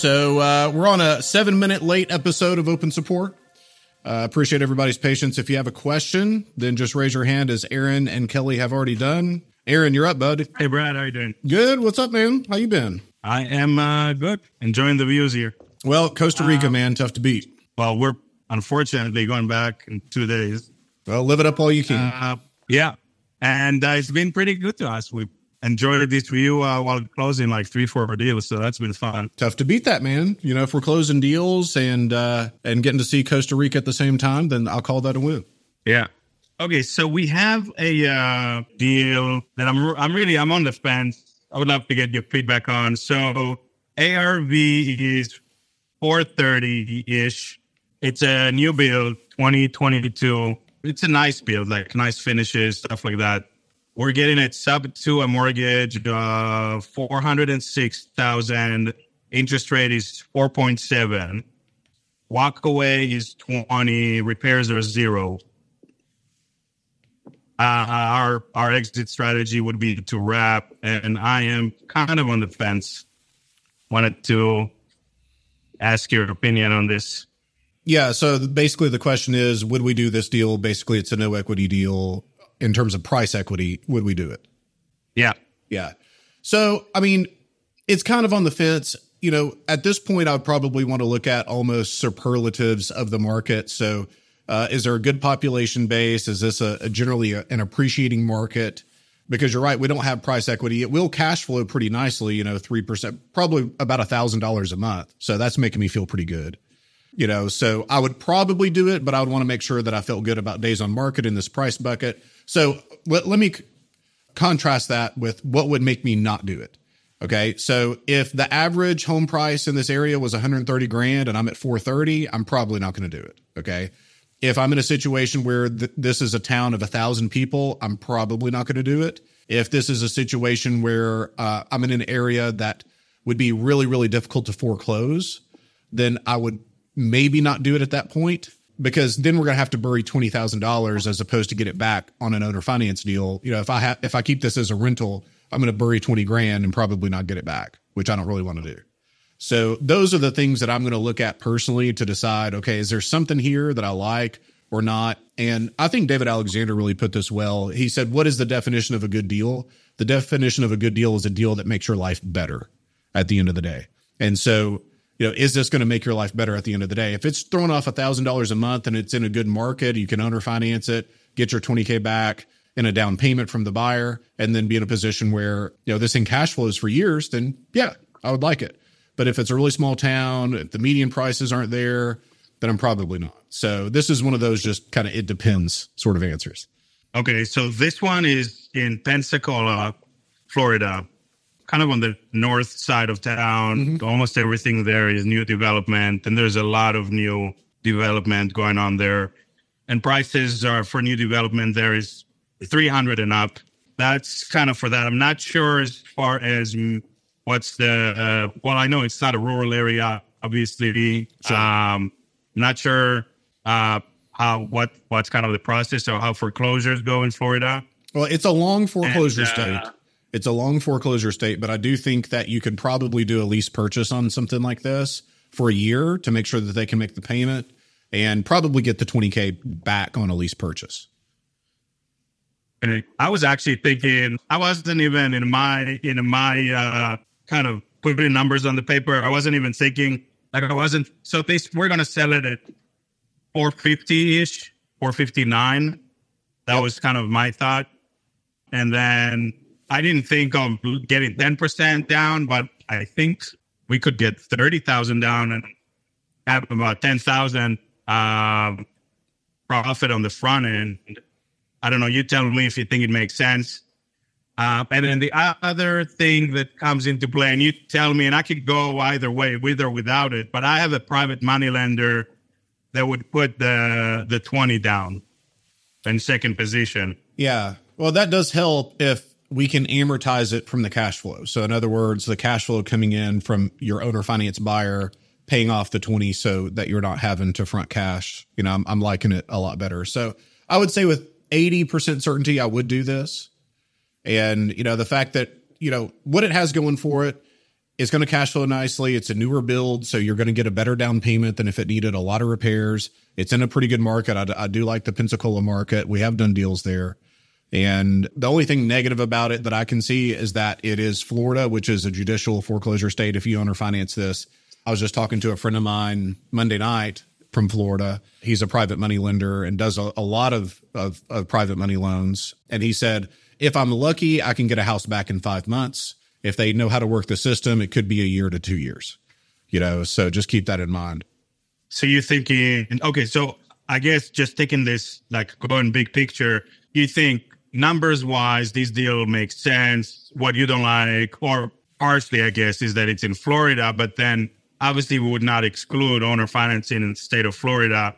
So uh, we're on a seven minute late episode of Open Support. Uh, appreciate everybody's patience. If you have a question, then just raise your hand as Aaron and Kelly have already done. Aaron, you're up, bud. Hey, Brad, how are you doing? Good. What's up, man? How you been? I am uh, good. Enjoying the views here. Well, Costa Rica, man, tough to beat. Well, we're unfortunately going back in two days. Well, live it up all you can. Uh, yeah, and uh, it's been pretty good to us. We enjoyed this view uh, while closing like three, four deals, so that's been fun. tough to beat that, man. You know, if we're closing deals and uh, and getting to see Costa Rica at the same time, then I'll call that a win. Yeah. Okay, so we have a uh, deal that I'm I'm really I'm on the fence. I would love to get your feedback on. So ARV is 430 ish. It's a new build, 2022. It's a nice build, like nice finishes, stuff like that. We're getting it sub to a mortgage, uh, 406,000. Interest rate is 4.7. Walk away is 20. Repairs are zero. Uh, our our exit strategy would be to wrap, and I am kind of on the fence. Wanted to ask your opinion on this. Yeah. So basically, the question is, would we do this deal? Basically, it's a no equity deal in terms of price equity. Would we do it? Yeah, Yeah. So, I mean, it's kind of on the fence. You know, at this point, I would probably want to look at almost superlatives of the market. So, uh, is there a good population base? Is this a, a generally a, an appreciating market? Because you're right, we don't have price equity. It will cash flow pretty nicely, you know, 3%, probably about a $1,000 a month. So that's making me feel pretty good. You know, so I would probably do it, but I would want to make sure that I felt good about days on market in this price bucket. So let, let me contrast that with what would make me not do it. Okay. So if the average home price in this area was 130 grand and I'm at 430, I'm probably not going to do it. Okay. If I'm in a situation where th- this is a town of a thousand people, I'm probably not going to do it. If this is a situation where uh, I'm in an area that would be really, really difficult to foreclose, then I would maybe not do it at that point because then we're going to have to bury twenty thousand dollars as opposed to get it back on an owner finance deal. You know, if I have if I keep this as a rental, I'm going to bury twenty grand and probably not get it back, which I don't really want to do. So those are the things that I'm going to look at personally to decide, okay, is there something here that I like or not? And I think David Alexander really put this well. He said, what is the definition of a good deal? The definition of a good deal is a deal that makes your life better at the end of the day. And so, you know, is this going to make your life better at the end of the day? If it's throwing off a thousand dollars a month and it's in a good market, you can owner finance it, get your 20K back in a down payment from the buyer, and then be in a position where, you know, this thing cash flows for years, then yeah, I would like it. But if it's a really small town, if the median prices aren't there, then I'm probably not. So this is one of those just kind of it depends sort of answers. Okay, so this one is in Pensacola, Florida, kind of on the north side of town. Almost everything there is new development, and there's a lot of new development going on there. And prices are for new development there is 300 and up. That's kind of for that. I'm not sure as far as what's the uh, well. I know it's not a rural area, obviously. Sure. Um, not sure uh, how what what's kind of the process or how foreclosures go in Florida. Well, it's a long foreclosure And, uh, state. It's a long foreclosure state, but I do think that you could probably do a lease purchase on something like this for a year to make sure that they can make the payment and probably get the 20K back on a lease purchase. And I was actually thinking I wasn't even in my in my uh, kind of putting numbers on the paper. I wasn't even thinking like I wasn't. So they we're gonna sell it at four fifty ish, four fifty nine. That Yep. was kind of my thought. And then I didn't think of getting ten percent down, but I think we could get thirty thousand down and have about ten thousand um, profit on the front end. I don't know. You tell me if you think it makes sense. Uh, and then the other thing that comes into play, and you tell me, and I could go either way, with or without it. But I have a private money lender that would put the the twenty down in second position. Yeah. Well, that does help if we can amortize it from the cash flow. So, in other words, the cash flow coming in from your owner finance buyer paying off the 20 so that you're not having to front cash. You know, I'm, I'm liking it a lot better. So, I would say with 80% certainty, I would do this. And, you know, the fact that, you know, what it has going for it it's going to cash flow nicely. It's a newer build, so you're going to get a better down payment than if it needed a lot of repairs. It's in a pretty good market. I, I do like the Pensacola market. We have done deals there. And the only thing negative about it that I can see is that it is Florida, which is a judicial foreclosure state if you own or finance this. I was just talking to a friend of mine Monday night from Florida. He's a private money lender and does a, a lot of, of, of private money loans. And he said, if I'm lucky, I can get a house back in five months if they know how to work the system, it could be a year to two years. You know, so just keep that in mind. So you're thinking, okay, so I guess just taking this like going big picture, you think numbers wise, this deal makes sense. What you don't like, or partially, I guess, is that it's in Florida, but then obviously we would not exclude owner financing in the state of Florida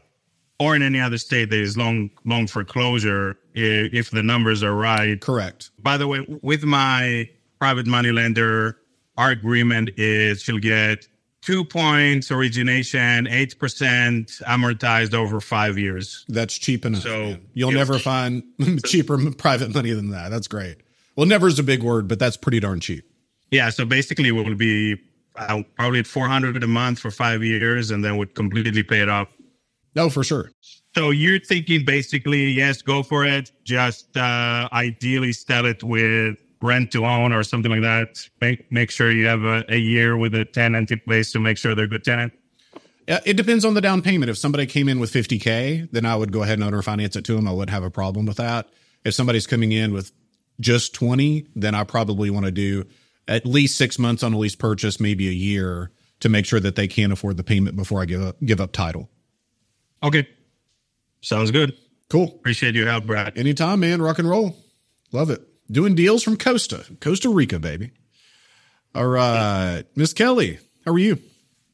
or in any other state that is long long foreclosure if the numbers are right. Correct. By the way, with my private money lender, our agreement is she'll get two points origination, 8% amortized over five years. That's cheap enough. So you'll never find cheaper private money than that. That's great. Well, never is a big word, but that's pretty darn cheap. Yeah. So basically, we will be uh, probably at 400 a month for five years and then would completely pay it off. No, for sure. So you're thinking basically, yes, go for it. Just uh, ideally sell it with rent to own or something like that. Make make sure you have a, a year with a tenant in place to make sure they're a good tenant. It depends on the down payment. If somebody came in with 50K, then I would go ahead and owner finance it to them. I wouldn't have a problem with that. If somebody's coming in with just 20, then I probably want to do at least six months on a lease purchase, maybe a year to make sure that they can't afford the payment before I give up, give up title. Okay. Sounds good. Cool. Appreciate your help, Brad. Anytime, man. Rock and roll. Love it doing deals from Costa, Costa Rica, baby. All right, Miss Kelly, how are you?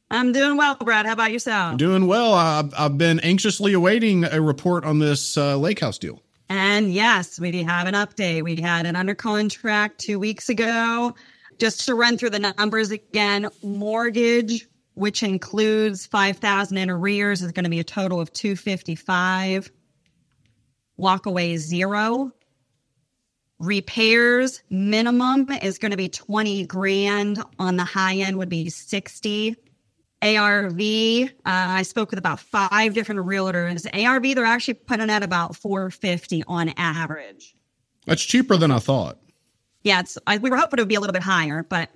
I'm doing well, Brad. How about yourself? Doing well. I've, I've been anxiously awaiting a report on this uh, lake house deal. And yes, we have an update. We had it under contract two weeks ago. Just to run through the numbers again, mortgage, which includes 5,000 in arrears, is going to be a total of 255. Walk away zero. Repairs minimum is going to be 20 grand. On the high end would be 60. ARV, uh, I spoke with about five different realtors. ARV, they're actually putting at about 450 on average. That's cheaper than I thought. Yeah, it's, I, we were hoping it would be a little bit higher, but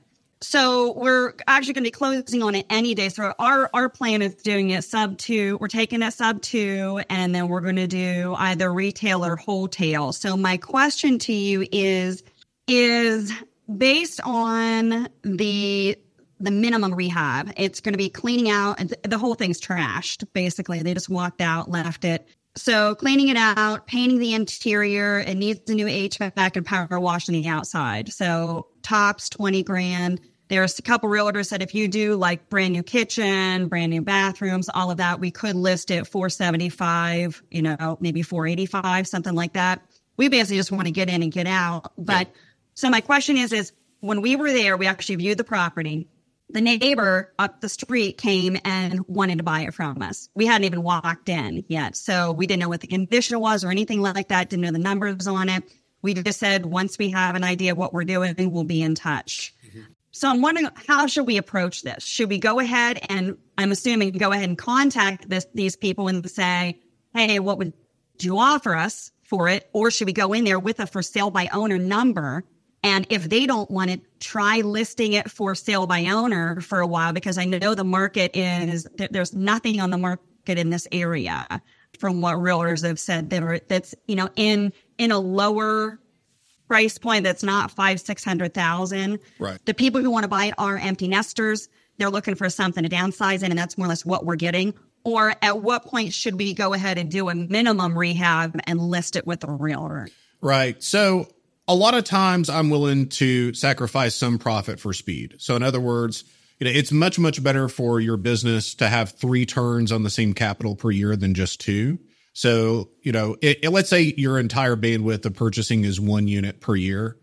so we're actually going to be closing on it any day. So our our plan is doing it sub two. We're taking it sub two, and then we're going to do either retail or wholesale. So my question to you is is based on the the minimum rehab. It's going to be cleaning out. The whole thing's trashed. Basically, they just walked out, left it. So cleaning it out, painting the interior. It needs a new HVAC and power wash on the outside. So tops twenty grand there's a couple realtors said if you do like brand new kitchen, brand new bathrooms, all of that, we could list it 475, you know, maybe 485, something like that. We basically just want to get in and get out. But yeah. so my question is, is when we were there, we actually viewed the property. The neighbor up the street came and wanted to buy it from us. We hadn't even walked in yet. So we didn't know what the condition was or anything like that. Didn't know the numbers on it. We just said, once we have an idea of what we're doing, we'll be in touch. So I'm wondering how should we approach this? Should we go ahead and I'm assuming go ahead and contact this, these people and say, Hey, what would you offer us for it? Or should we go in there with a for sale by owner number? And if they don't want it, try listing it for sale by owner for a while because I know the market is there's nothing on the market in this area from what realtors have said that are, that's, you know, in, in a lower price point that's not five, six hundred thousand. Right. The people who want to buy it are empty nesters. They're looking for something to downsize in, and that's more or less what we're getting. Or at what point should we go ahead and do a minimum rehab and list it with a realtor? Right. So a lot of times I'm willing to sacrifice some profit for speed. So in other words, you know, it's much, much better for your business to have three turns on the same capital per year than just two. So, you know, it, it, let's say your entire bandwidth of purchasing is one unit per year,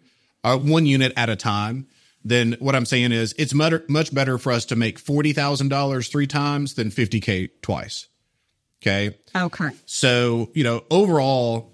uh, one unit at a time. Then what I'm saying is it's much, much better for us to make $40,000 three times than 50K twice. Okay. Okay. So, you know, overall,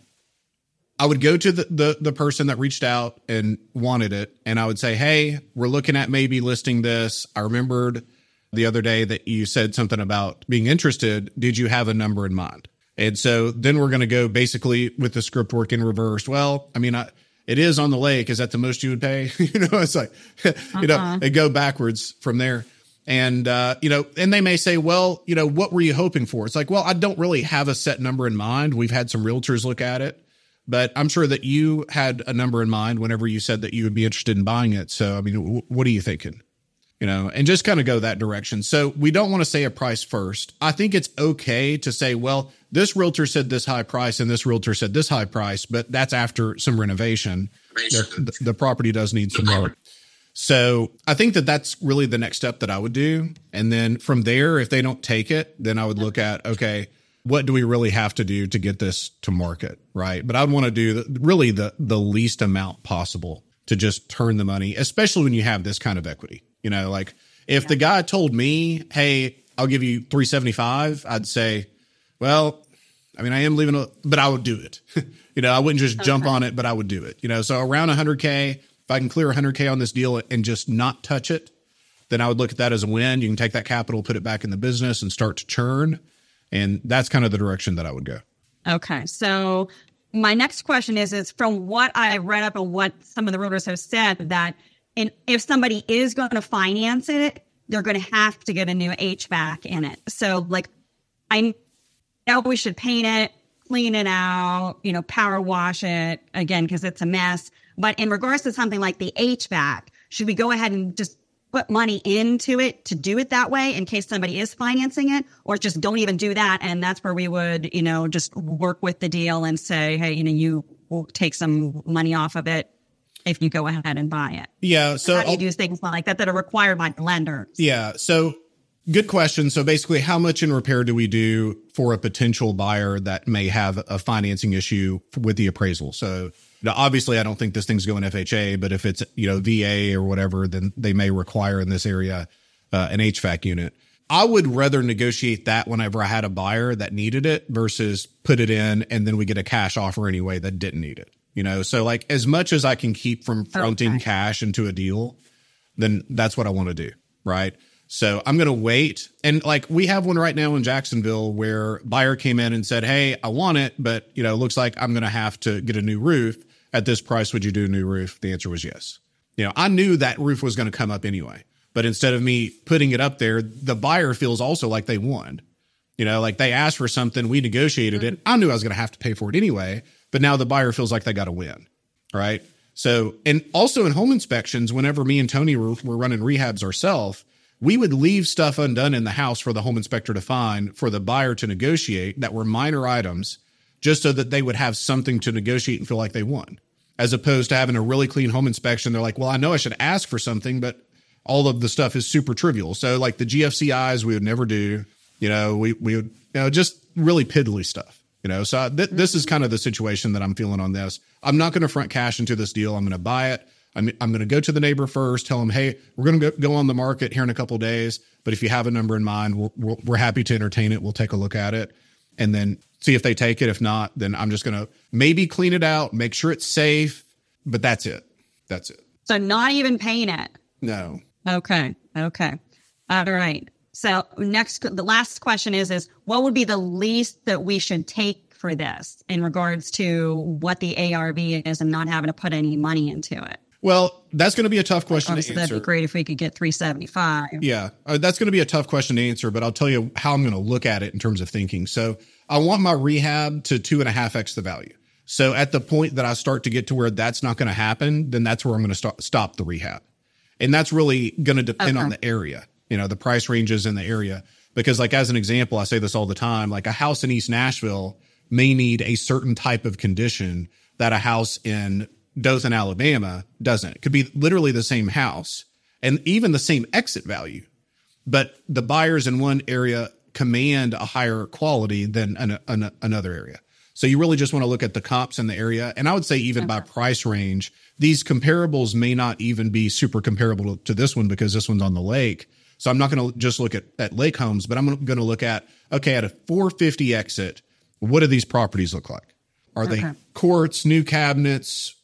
I would go to the, the the person that reached out and wanted it, and I would say, "Hey, we're looking at maybe listing this. I remembered the other day that you said something about being interested. Did you have a number in mind?" And so then we're going to go basically with the script work in reverse. Well, I mean, I, it is on the lake. Is that the most you would pay? you know, it's like, uh-huh. you know, uh-huh. go backwards from there. And, uh, you know, and they may say, well, you know, what were you hoping for? It's like, well, I don't really have a set number in mind. We've had some realtors look at it, but I'm sure that you had a number in mind whenever you said that you would be interested in buying it. So, I mean, w- what are you thinking? You know, and just kind of go that direction. So we don't want to say a price first. I think it's okay to say, well, this realtor said this high price and this realtor said this high price, but that's after some renovation. The, the, property does need some work. So I think that that's really the next step that I would do. And then from there, if they don't take it, then I would look at, okay, what do we really have to do to get this to market? Right. But I'd want to do the, really the, the least amount possible to just turn the money, especially when you have this kind of equity. You know, like if yeah. the guy told me, Hey, I'll give you 375, I'd say, well, I mean, I am leaving, a, but I would do it. you know, I wouldn't just okay. jump on it, but I would do it. You know, so around 100K, if I can clear 100K on this deal and just not touch it, then I would look at that as a win. You can take that capital, put it back in the business and start to churn. And that's kind of the direction that I would go. Okay. So my next question is, is from what I read up and what some of the realtors have said that in, if somebody is going to finance it, they're going to have to get a new HVAC in it. So like I know we should paint it, clean it out, you know, power wash it again, because it's a mess. But in regards to something like the HVAC, should we go ahead and just put money into it to do it that way in case somebody is financing it? Or just don't even do that and that's where we would you know just work with the deal and say hey you know you will take some money off of it if you go ahead and buy it. Yeah so how do you do things like that that are required by the lenders? Yeah so good question so basically how much in repair do we do for a potential buyer that may have a financing issue with the appraisal so now, obviously, I don't think this thing's going FHA, but if it's you know VA or whatever, then they may require in this area uh, an HVAC unit. I would rather negotiate that whenever I had a buyer that needed it versus put it in and then we get a cash offer anyway that didn't need it. You know, so like as much as I can keep from fronting okay. cash into a deal, then that's what I want to do. Right. So I'm going to wait. And like we have one right now in Jacksonville where buyer came in and said, Hey, I want it, but you know, it looks like I'm going to have to get a new roof at this price, would you do a new roof? The answer was yes. You know, I knew that roof was going to come up anyway, but instead of me putting it up there, the buyer feels also like they won. You know, like they asked for something, we negotiated it. Mm-hmm. I knew I was going to have to pay for it anyway, but now the buyer feels like they got to win. Right. So, and also in home inspections, whenever me and Tony were, were running rehabs ourselves, we would leave stuff undone in the house for the home inspector to find for the buyer to negotiate that were minor items just so that they would have something to negotiate and feel like they won as opposed to having a really clean home inspection. They're like, well, I know I should ask for something, but all of the stuff is super trivial. So like the GFCIs, we would never do. You know, we we would you know just really piddly stuff. You know, so th- this is mm-hmm. kind of the situation that I'm feeling on this. I'm not going to front cash into this deal. I'm going to buy it. I'm, I'm going to go to the neighbor first, tell him, hey, we're going to go, on the market here in a couple days. But if you have a number in mind, we're, we're, we're happy to entertain it. We'll take a look at it and then see if they take it. If not, then I'm just going to maybe clean it out, make sure it's safe, but that's it. That's it. So not even paint it. No. Okay. Okay. All right. So next, the last question is, is what would be the least that we should take for this in regards to what the ARV is and not having to put any money into it? Well, that's going to be a tough question Obviously, to answer. That'd be great if we could get 375. Yeah, uh, that's going to be a tough question to answer, but I'll tell you how I'm going to look at it in terms of thinking. So I want my rehab to two and a half X the value. So at the point that I start to get to where that's not going to happen, then that's where I'm going to start, stop the rehab. And that's really going to depend okay. on the area, you know, the price ranges in the area. Because like, as an example, I say this all the time, like a house in East Nashville may need a certain type of condition that a house in Dothan, Alabama doesn't. It could be literally the same house and even the same exit value, but the buyers in one area command a higher quality than an, an, another area. So you really just want to look at the comps in the area. And I would say even okay. by price range, these comparables may not even be super comparable to this one because this one's on the lake. So I'm not going to just look at, at lake homes, but I'm going to look at, okay, at a 450 exit, what do these properties look like? Are okay. they quartz, new cabinets,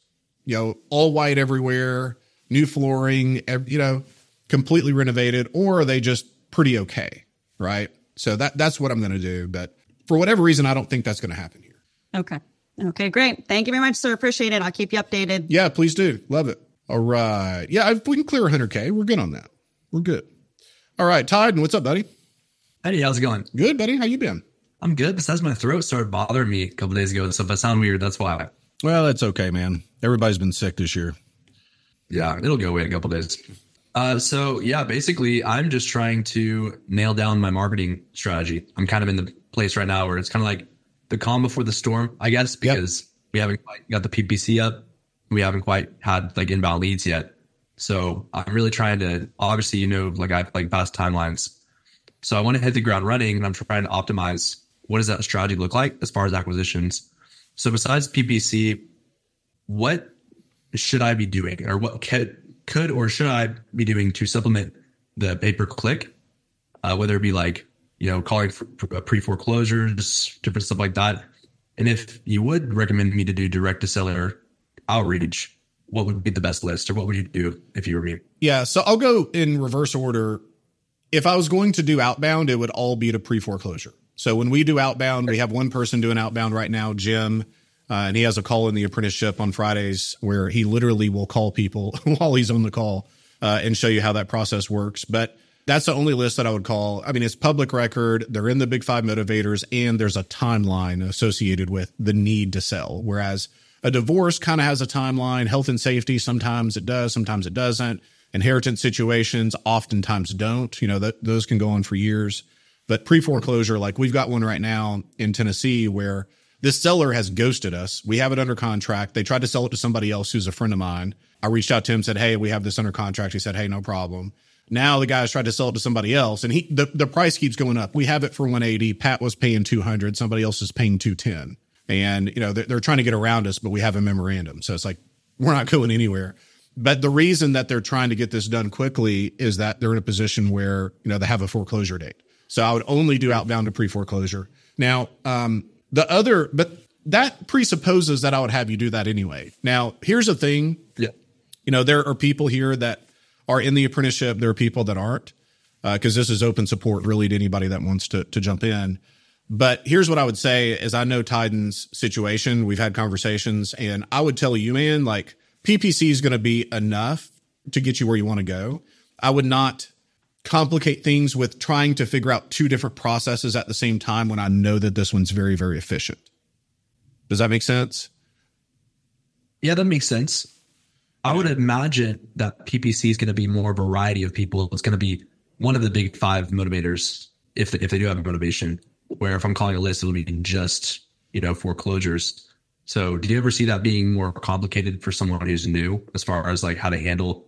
you know, all white everywhere, new flooring, you know, completely renovated, or are they just pretty okay? Right. So that that's what I'm going to do. But for whatever reason, I don't think that's going to happen here. Okay. Okay, great. Thank you very much, sir. Appreciate it. I'll keep you updated. Yeah, please do. Love it. All right. Yeah, if we can clear 100K, we're good on that. We're good. All right, Todd, what's up, buddy? Hey, how's it going? Good, buddy. How you been? I'm good. Besides, my throat started bothering me a couple days ago. So if I sound weird, that's why. Well, that's okay, man. Everybody's been sick this year. Yeah, it'll go away in a couple days. Uh, so yeah, basically, I'm just trying to nail down my marketing strategy. I'm kind of in the place right now where it's kind of like the calm before the storm, I guess, because yep. we haven't quite got the PPC up. We haven't quite had like inbound leads yet. So I'm really trying to, obviously, you know, like I have like past timelines. So I want to hit the ground running and I'm trying to optimize what does that strategy look like as far as acquisitions. So besides PPC, what should I be doing or what could, could or should I be doing to supplement the pay per click? Uh, whether it be like you know, calling for pre foreclosures, different stuff like that. And if you would recommend me to do direct to seller outreach, what would be the best list or what would you do if you were me? Yeah. So I'll go in reverse order. If I was going to do outbound, it would all be to pre foreclosure. So when we do outbound, we have one person doing outbound right now, Jim, uh, and he has a call in the apprenticeship on Fridays where he literally will call people while he's on the call uh, and show you how that process works. But that's the only list that I would call. I mean, it's public record. They're in the big five motivators, and there's a timeline associated with the need to sell. Whereas a divorce kind of has a timeline. Health and safety, sometimes it does, sometimes it doesn't. Inheritance situations oftentimes don't. You know, those can go on for years. But pre foreclosure, like we've got one right now in Tennessee where this seller has ghosted us. We have it under contract. They tried to sell it to somebody else who's a friend of mine. I reached out to him, said, Hey, we have this under contract. He said, Hey, no problem. Now the guy's tried to sell it to somebody else, and he the, the price keeps going up. We have it for 180. Pat was paying 200. Somebody else is paying 210. And you know they're, they're trying to get around us, but we have a memorandum, so it's like we're not going anywhere. But the reason that they're trying to get this done quickly is that they're in a position where you know they have a foreclosure date. So I would only do outbound to pre foreclosure. Now, um, the other, but that presupposes that I would have you do that anyway. Now, here's the thing. Yeah. You know, there are people here that are in the apprenticeship. There are people that aren't because uh, this is open support really to anybody that wants to to jump in. But here's what I would say: as I know Titan's situation. We've had conversations, and I would tell you, man, like PPC is going to be enough to get you where you want to go. I would not complicate things with trying to figure out two different processes at the same time when I know that this one's very, very efficient. Does that make sense? Yeah, that makes sense. I would imagine that PPC is going to be more variety of people. It's going to be one of the big five motivators if they, if they do have a motivation. Where if I'm calling a list, it'll be just you know foreclosures. So, do you ever see that being more complicated for someone who's new as far as like how to handle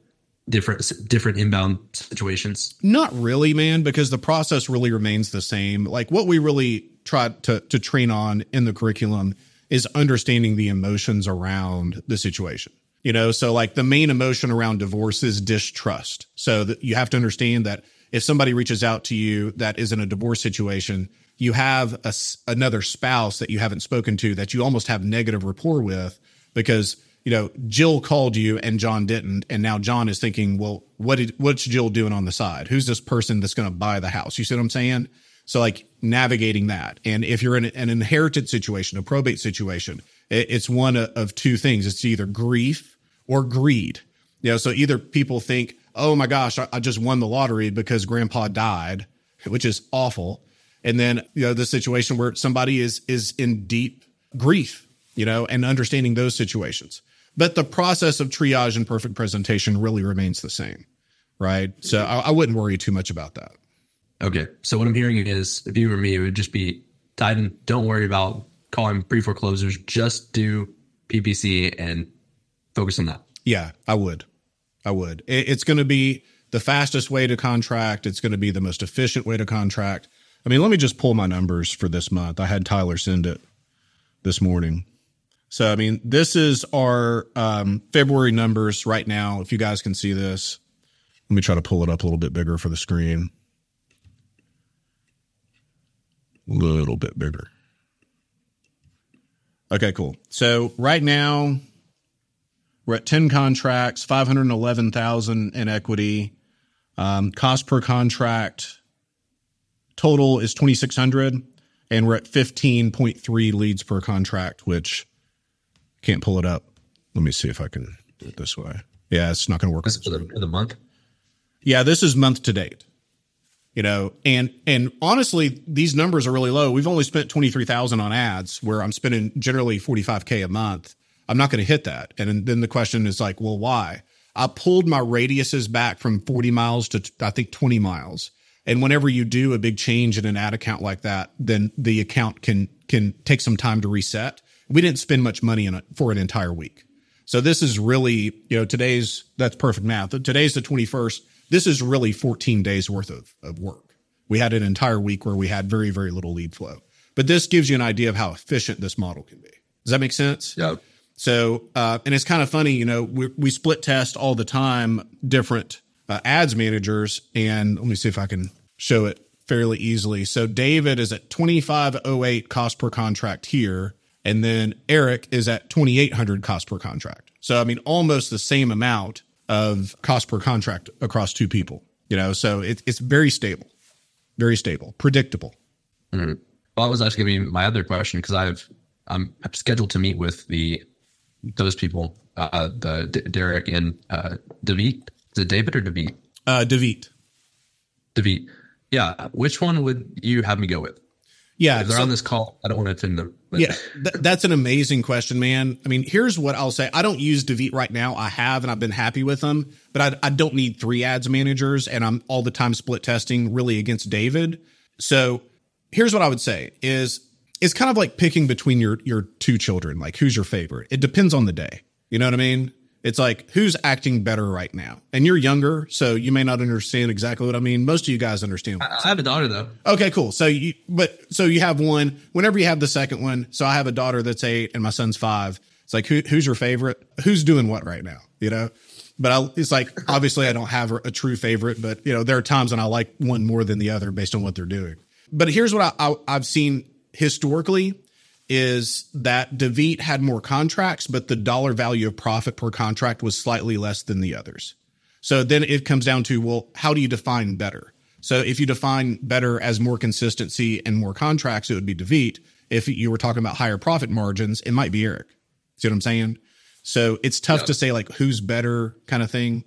different different inbound situations? Not really, man, because the process really remains the same. Like what we really try to to train on in the curriculum is understanding the emotions around the situation. You know, so like the main emotion around divorce is distrust. So that you have to understand that if somebody reaches out to you that is in a divorce situation, you have a, another spouse that you haven't spoken to that you almost have negative rapport with because you know Jill called you and John didn't, and now John is thinking, well, what did what's Jill doing on the side? Who's this person that's going to buy the house? You see what I'm saying? So like navigating that, and if you're in an inherited situation, a probate situation, it's one of two things. It's either grief or greed. You know, so either people think, oh my gosh, I, just won the lottery because grandpa died, which is awful. And then, you know, the situation where somebody is is in deep grief, you know, and understanding those situations. But the process of triage and perfect presentation really remains the same. Right. So I, I wouldn't worry too much about that. Okay. So what I'm hearing is if you were me, it would just be Titan, don't worry about calling pre foreclosures, just do PPC and focus on that. Yeah, I would. I would. It's going to be the fastest way to contract. It's going to be the most efficient way to contract. I mean, let me just pull my numbers for this month. I had Tyler send it this morning. So, I mean, this is our um, February numbers right now. If you guys can see this, let me try to pull it up a little bit bigger for the screen. A little bit bigger. Okay, cool. So right now we're at 10 contracts, 511,000 in equity. Um, cost per contract total is 2,600 and we're at 15.3 leads per contract, which can't pull it up. Let me see if I can do it this way. Yeah, it's not going to work. This for the, the month. Yeah, this is month to date. You know, and and honestly, these numbers are really low. We've only spent twenty three thousand on ads, where I'm spending generally forty five k a month. I'm not going to hit that. And then the question is like, well, why? I pulled my radiuses back from 40 miles to I think 20 miles. And whenever you do a big change in an ad account like that, then the account can can take some time to reset. We didn't spend much money in it for an entire week. So this is really, you know, today's that's perfect math. Today's the 21st. This is really 14 days worth of, of work. We had an entire week where we had very, very little lead flow. But this gives you an idea of how efficient this model can be. Does that make sense? Yeah. So, uh, and it's kind of funny, you know, we, we split test all the time different uh, ads managers. And let me see if I can show it fairly easily. So David is at 2508 cost per contract here. And then Eric is at 2800 cost per contract. So, I mean, almost the same amount of cost per contract across two people, you know, so it, it's very stable, very stable, predictable. Mm-hmm. Well, that was actually going to be my other question because I've, I'm scheduled to meet with the those people, uh, the D- Derek and uh, David. Is it David or David? Uh, David. David. Yeah. Which one would you have me go with? Yeah. They're so, on this call, I don't want to attend them. But. Yeah. Th- that's an amazing question, man. I mean, here's what I'll say. I don't use David right now. I have, and I've been happy with them, but I, I don't need three ads managers and I'm all the time split testing really against David. So here's what I would say is it's kind of like picking between your your two children. Like who's your favorite? It depends on the day. You know what I mean? It's like who's acting better right now. And you're younger, so you may not understand exactly what I mean. Most of you guys understand. I, I have a daughter though. Okay, cool. So you but so you have one. Whenever you have the second one, so I have a daughter that's eight and my son's five. It's like who, who's your favorite? Who's doing what right now? You know. But I, it's like obviously I don't have a, a true favorite, but you know there are times when I like one more than the other based on what they're doing. But here's what I, I, I've seen historically is that David had more contracts, but the dollar value of profit per contract was slightly less than the others. So then it comes down to, well, how do you define better? So if you define better as more consistency and more contracts, it would be David. If you were talking about higher profit margins, it might be Eric. See what I'm saying? So it's tough yeah. to say like who's better kind of thing.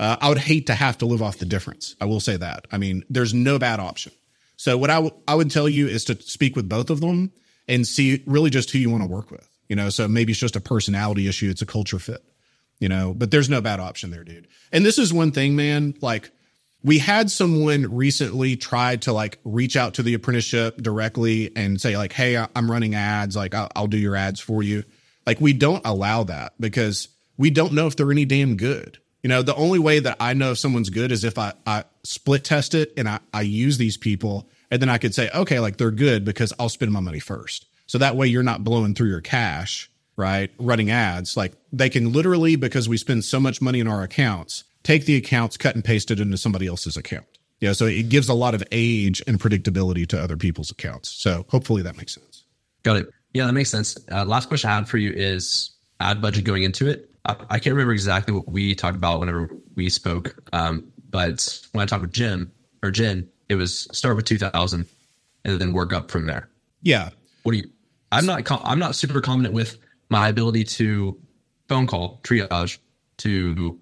Uh, I would hate to have to live off the difference. I will say that. I mean, there's no bad option. So what I, w- I would tell you is to speak with both of them and see really just who you want to work with. You know, so maybe it's just a personality issue, it's a culture fit. You know, but there's no bad option there, dude. And this is one thing, man. Like we had someone recently try to like reach out to the apprenticeship directly and say like, "Hey, I'm running ads. Like, I'll, I'll do your ads for you." Like we don't allow that because we don't know if they're any damn good. You know, the only way that I know if someone's good is if I, I split test it and I, I use these people and then I could say, okay, like they're good because I'll spend my money first. So that way you're not blowing through your cash, right? Running ads. Like they can literally, because we spend so much money in our accounts, take the accounts, cut and paste it into somebody else's account. Yeah. So it gives a lot of age and predictability to other people's accounts. So hopefully that makes sense. Got it. Yeah, that makes sense. Uh, last question I had for you is ad budget going into it. I, I can't remember exactly what we talked about whenever we spoke. Um, but when I talked with Jim or Jen, it was start with 2000 and then work up from there. Yeah. What do you, I'm not, I'm not super confident with my ability to phone call triage to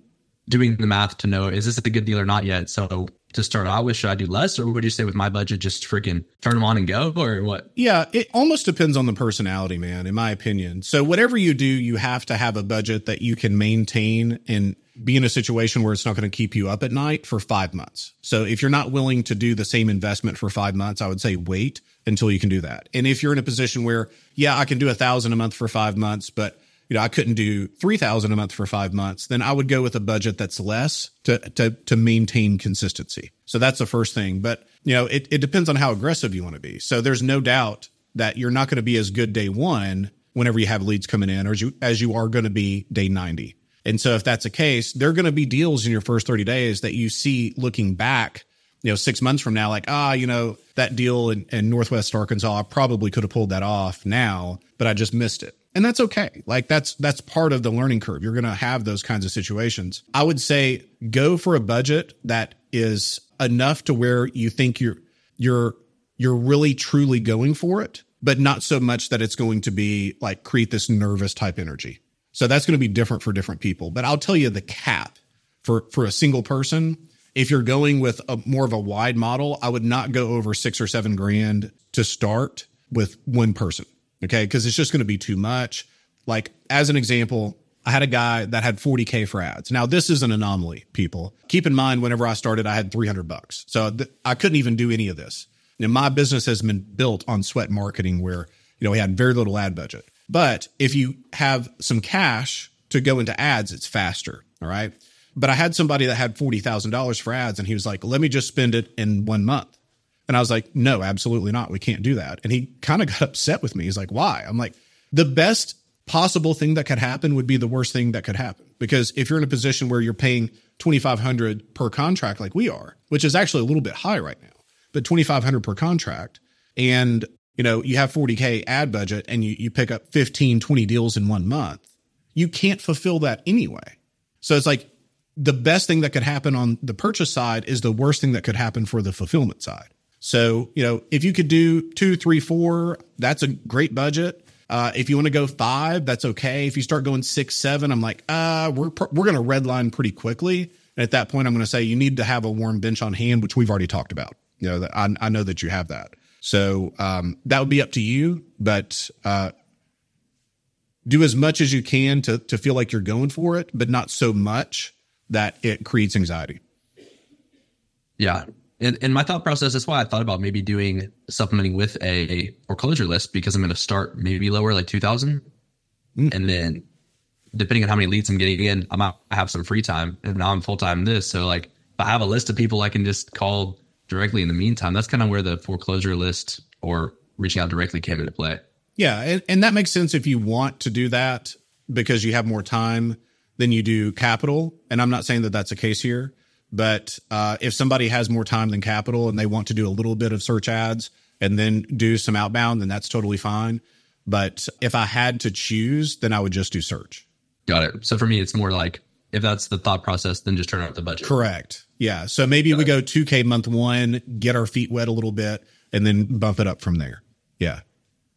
doing the math to know, is this a good deal or not yet? So to start out with, should I do less or would you say with my budget, just freaking turn them on and go or what? Yeah, it almost depends on the personality, man, in my opinion. So whatever you do, you have to have a budget that you can maintain and be in a situation where it's not going to keep you up at night for five months. So if you're not willing to do the same investment for five months, I would say wait until you can do that. And if you're in a position where, yeah, I can do a thousand a month for five months, but you know, I couldn't do 3000 a month for 5 months, then I would go with a budget that's less to to to maintain consistency. So that's the first thing, but you know, it it depends on how aggressive you want to be. So there's no doubt that you're not going to be as good day 1 whenever you have leads coming in or as you as you are going to be day 90. And so if that's the case, there're going to be deals in your first 30 days that you see looking back, you know, six months from now, like, ah, you know, that deal in, in Northwest Arkansas, I probably could have pulled that off now, but I just missed it. And that's okay. Like that's that's part of the learning curve. You're going to have those kinds of situations. I would say go for a budget that is enough to where you think you're you're you're really truly going for it, but not so much that it's going to be like create this nervous type energy. So that's going to be different for different people. But I'll tell you the cap for for a single person if you're going with a more of a wide model, I would not go over six or seven grand to start with one person. Okay. Cause it's just going to be too much. Like, as an example, I had a guy that had 40K for ads. Now, this is an anomaly, people. Keep in mind, whenever I started, I had 300 bucks. So th- I couldn't even do any of this. And my business has been built on sweat marketing where, you know, we had very little ad budget. But if you have some cash to go into ads, it's faster. All right. But I had somebody that had $40,000 for ads and he was like, let me just spend it in one month. And I was like, no, absolutely not. We can't do that. And he kind of got upset with me. He's like, why? I'm like, the best possible thing that could happen would be the worst thing that could happen. Because if you're in a position where you're paying 2500 per contract like we are, which is actually a little bit high right now, but 2500 per contract and you know, you have 40k ad budget and you, you pick up 15, 20 deals in one month, you can't fulfill that anyway. So it's like the best thing that could happen on the purchase side is the worst thing that could happen for the fulfillment side. So, you know, if you could do two, three, four, that's a great budget. Uh, if you want to go five, that's okay. If you start going six, seven, I'm like, uh, we're we're going to redline pretty quickly. And at that point, I'm going to say you need to have a warm bench on hand, which we've already talked about. You know, I, I know that you have that. So um, that would be up to you, but uh, do as much as you can to to feel like you're going for it, but not so much that it creates anxiety. Yeah. In, in my thought process, that's why I thought about maybe doing supplementing with a foreclosure list because I'm going to start maybe lower, like 2000. Mm. And then depending on how many leads I'm getting in, I might have some free time. And now I'm full time this. So, like, if I have a list of people I can just call directly in the meantime, that's kind of where the foreclosure list or reaching out directly came into play. Yeah. And, and that makes sense if you want to do that because you have more time than you do capital. And I'm not saying that that's the case here, but uh, if somebody has more time than capital and they want to do a little bit of search ads and then do some outbound, then that's totally fine. But if I had to choose, then I would just do search. Got it. So for me, it's more like if that's the thought process, then just turn out the budget. Correct. Yeah. So maybe Got we it. go 2K month one, get our feet wet a little bit, and then bump it up from there. Yeah.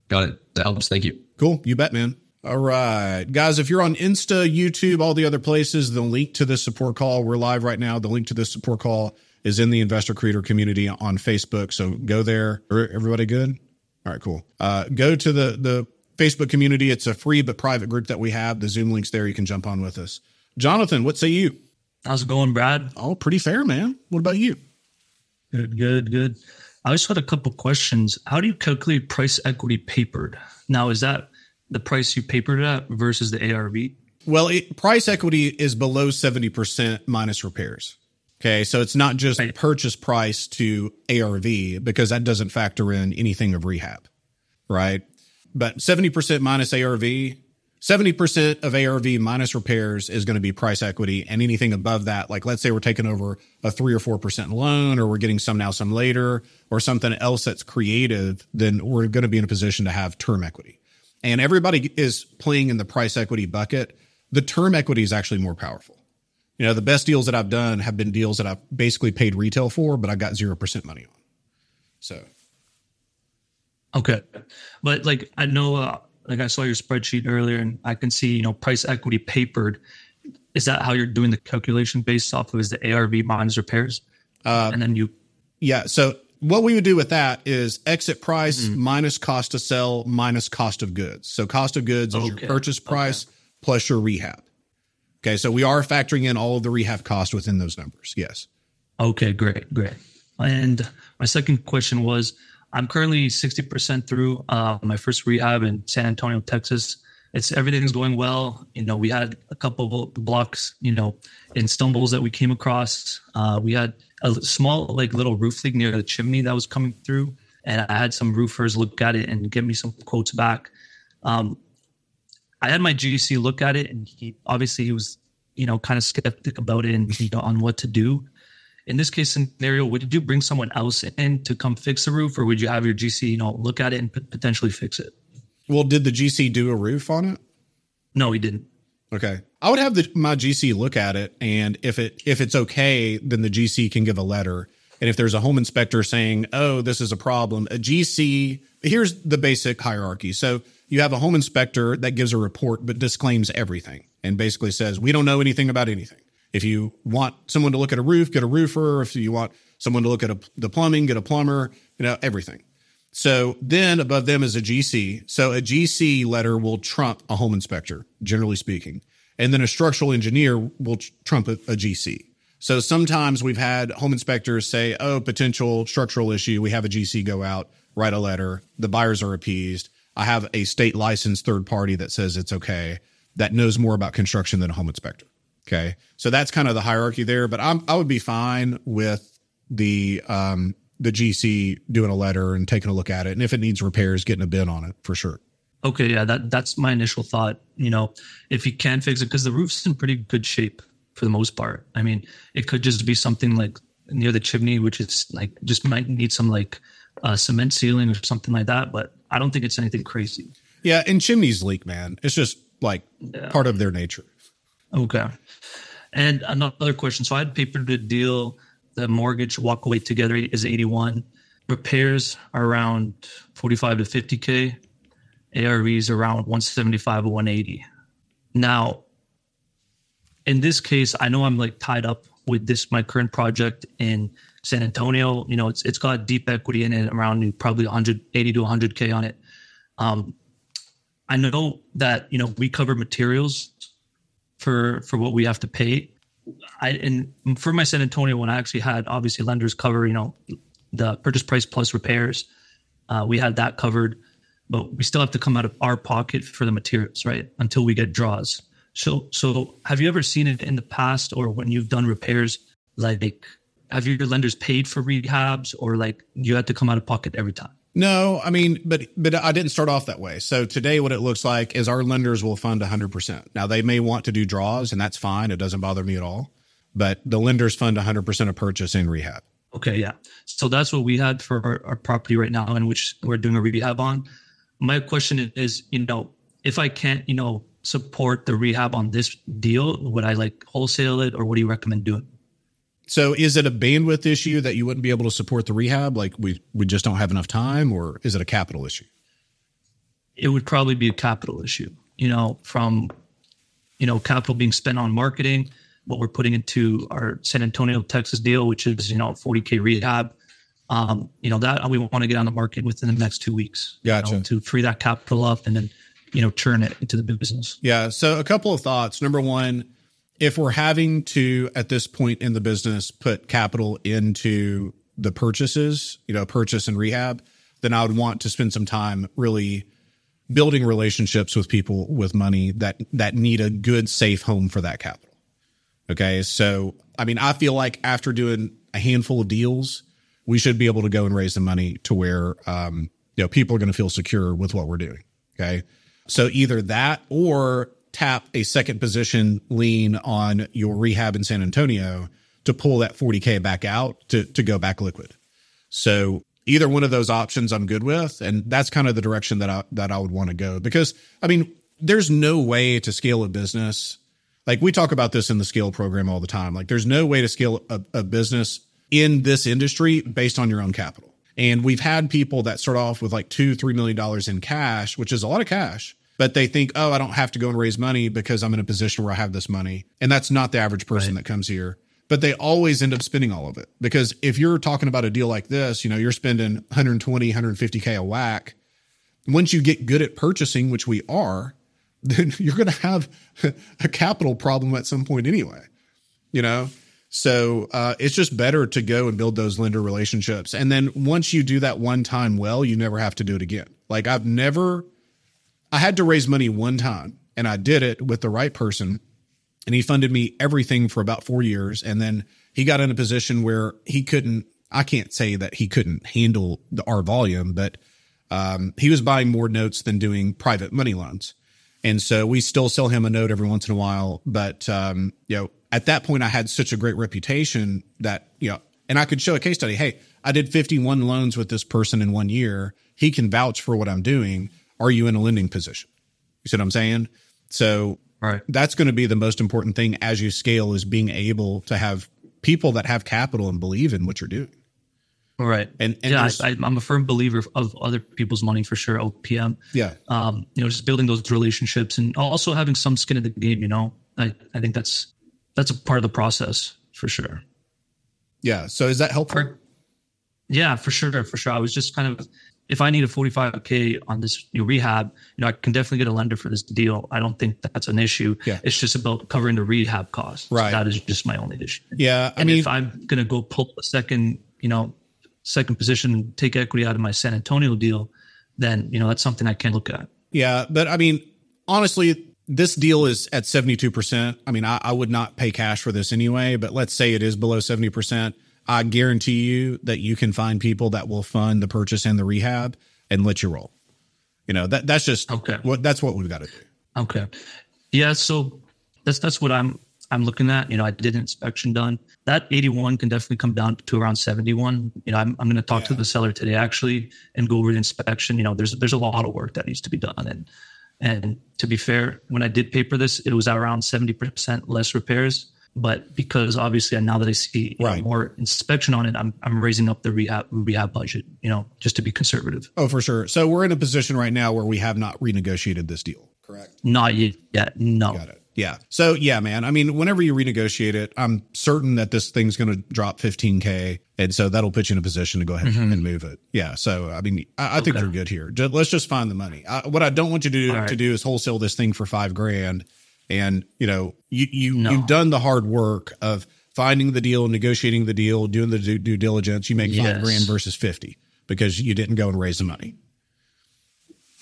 Got it. That helps. Thank you. Cool. You bet, man. All right. Guys, if you're on Insta, YouTube, all the other places, the link to this support call, we're live right now. The link to this support call is in the investor creator community on Facebook. So go there. Everybody good? All right, cool. Uh, go to the, the Facebook community. It's a free but private group that we have. The Zoom link's there. You can jump on with us. Jonathan, what say you? How's it going, Brad? Oh, pretty fair, man. What about you? Good, good, good. I just had a couple questions. How do you calculate price equity papered? Now, is that the price you papered it at versus the ARV? Well, it, price equity is below 70% minus repairs. Okay. So it's not just right. purchase price to ARV because that doesn't factor in anything of rehab. Right. But 70% minus ARV, 70% of ARV minus repairs is going to be price equity. And anything above that, like let's say we're taking over a three or 4% loan, or we're getting some now, some later, or something else that's creative, then we're going to be in a position to have term equity and everybody is playing in the price equity bucket, the term equity is actually more powerful. You know, the best deals that I've done have been deals that I've basically paid retail for, but I got 0% money on. So. Okay. But like, I know, uh, like I saw your spreadsheet earlier and I can see, you know, price equity papered. Is that how you're doing the calculation based off of is the ARV minus repairs? Uh, and then you. Yeah. So what we would do with that is exit price mm-hmm. minus cost to sell minus cost of goods. So cost of goods is your purchase price okay. plus your rehab. Okay, so we are factoring in all of the rehab cost within those numbers. Yes. Okay, great, great. And my second question was I'm currently 60% through uh, my first rehab in San Antonio, Texas. It's everything's going well. You know, we had a couple of blocks, you know, in stumbles that we came across. Uh, we had a small like little roof leak near the chimney that was coming through, and I had some roofers look at it and give me some quotes back. Um, I had my GC look at it, and he obviously he was you know kind of skeptic about it and you know, on what to do. In this case scenario, would you bring someone else in to come fix the roof, or would you have your GC you know look at it and p- potentially fix it? Well, did the GC do a roof on it? No, he didn't. Okay. I would have the, my GC look at it, and if it if it's okay, then the GC can give a letter. And if there's a home inspector saying, "Oh, this is a problem," a GC here's the basic hierarchy. So you have a home inspector that gives a report but disclaims everything and basically says, "We don't know anything about anything." If you want someone to look at a roof, get a roofer. If you want someone to look at a, the plumbing, get a plumber. You know everything. So then above them is a GC. So a GC letter will trump a home inspector, generally speaking. And then a structural engineer will trump a, a GC. So sometimes we've had home inspectors say, oh, potential structural issue. We have a GC go out, write a letter. The buyers are appeased. I have a state licensed third party that says it's okay, that knows more about construction than a home inspector. Okay. So that's kind of the hierarchy there. But I'm, I would be fine with the um, the GC doing a letter and taking a look at it, and if it needs repairs, getting a bid on it for sure. Okay, yeah, that that's my initial thought. You know, if you can fix it, because the roof's in pretty good shape for the most part. I mean, it could just be something like near the chimney, which is like just might need some like uh, cement sealing or something like that. But I don't think it's anything crazy. Yeah, and chimneys leak, man. It's just like yeah. part of their nature. Okay. And another question. So I had papered a deal the mortgage walkaway together is 81. Repairs are around 45 to 50K. ARVs around 175 or 180. Now, in this case, I know I'm like tied up with this my current project in San Antonio. You know, it's it's got deep equity in it, around probably 180 to 100k on it. Um, I know that you know we cover materials for for what we have to pay, I and for my San Antonio one, I actually had obviously lenders cover, you know, the purchase price plus repairs. Uh, we had that covered, but we still have to come out of our pocket for the materials, right? Until we get draws. So, so have you ever seen it in the past, or when you've done repairs, like have your lenders paid for rehabs, or like you had to come out of pocket every time? No, I mean, but but I didn't start off that way. So today, what it looks like is our lenders will fund 100%. Now they may want to do draws, and that's fine. It doesn't bother me at all. But the lenders fund 100% of purchase and rehab. Okay, yeah. So that's what we had for our, our property right now, in which we're doing a rehab on. My question is, you know, if I can't, you know, support the rehab on this deal, would I like wholesale it, or what do you recommend doing? So is it a bandwidth issue that you wouldn't be able to support the rehab? Like we, we just don't have enough time or is it a capital issue? It would probably be a capital issue, you know, from, you know, capital being spent on marketing, what we're putting into our San Antonio, Texas deal, which is, you know, 40K rehab. Um, you know, that we want to get on the market within the next two weeks. Gotcha. You know, to free that capital up and then, you know, turn it into the business. Yeah. So a couple of thoughts. Number one, if we're having to at this point in the business put capital into the purchases, you know, purchase and rehab, then I would want to spend some time really building relationships with people with money that that need a good safe home for that capital. Okay? So, I mean, I feel like after doing a handful of deals, we should be able to go and raise the money to where um, you know, people are going to feel secure with what we're doing. Okay? So either that or tap a second position lien on your rehab in San Antonio to pull that 40K back out to, to go back liquid. So either one of those options I'm good with. And that's kind of the direction that I, that I would want to go because I mean, there's no way to scale a business. Like we talk about this in the scale program all the time. Like there's no way to scale a, a business in this industry based on your own capital. And we've had people that start off with like two, three million dollars in cash, which is a lot of cash but they think, oh, I don't have to go and raise money because I'm in a position where I have this money. And that's not the average person right. that comes here. But they always end up spending all of it because if you're talking about a deal like this, you know, you're spending 120, 150K a whack. Once you get good at purchasing, which we are, then you're going to have a capital problem at some point anyway, you know? So uh, it's just better to go and build those lender relationships. And then once you do that one time well, you never have to do it again. Like I've never I had to raise money one time and I did it with the right person. And he funded me everything for about four years. And then he got in a position where he couldn't, I can't say that he couldn't handle the our volume, but um, he was buying more notes than doing private money loans. And so we still sell him a note every once in a while. But, um, you know, at that point, I had such a great reputation that, you know, and I could show a case study. Hey, I did 51 loans with this person in one year. He can vouch for what I'm doing. Are you in a lending position? You see what I'm saying? So Right. that's going to be the most important thing as you scale is being able to have people that have capital and believe in what you're doing. Right. And, and yeah, I, I'm a firm believer of other people's money for sure. OPM. yeah, Um, you know, just building those relationships and also having some skin in the game. You know, I, I think that's that's a part of the process for sure. yeah. So is that helpful? Or- yeah, for sure, for sure. I was just kind of, if I need a 45k on this know, rehab, you know, I can definitely get a lender for this deal. I don't think that's an issue. Yeah. It's just about covering the rehab costs. So Right. that is just my only issue. Yeah, I And mean, if I'm gonna go pull a second, you know, second position and take equity out of my San Antonio deal, then you know that's something I can look at. Yeah, but I mean, honestly, this deal is at 72%. I mean, I, I would not pay cash for this anyway, but let's say it is below 70%. I guarantee you that you can find people that will fund the purchase and the rehab and let you roll. You know, that that's just Okay. what that's what we've got to do. Okay. Yeah, so that's that's what I'm I'm looking at. You know, I did an inspection done. That 81 can definitely come down to around 71. You know, I'm I'm going to talk to the seller today actually and go over the inspection. You know, there's there's a lot of work that needs to be done and and to be fair, when I did paper this, it was around 70% less repairs. But because obviously now that I see know, Right. more inspection on it, I'm I'm raising up the rehab rehab budget. You know, just to be conservative. Oh, for sure. So we're in a position right now where we have not renegotiated this deal. Correct. Not yet. yet. No. Got it. Yeah. So yeah, man. I mean, whenever you renegotiate it, I'm certain that this thing's going to drop 15k, and so that'll put you in a position to go ahead mm-hmm. and move it. Yeah. So I mean, I, I think Okay. you're good here. Ju- let's just find the money. I, what I don't want you to do right. to do is wholesale this thing for five grand, and you know, you you No. you've done the hard work of finding the deal, negotiating the deal, doing the due, due diligence. You make five grand versus 50 because you didn't go and raise the money.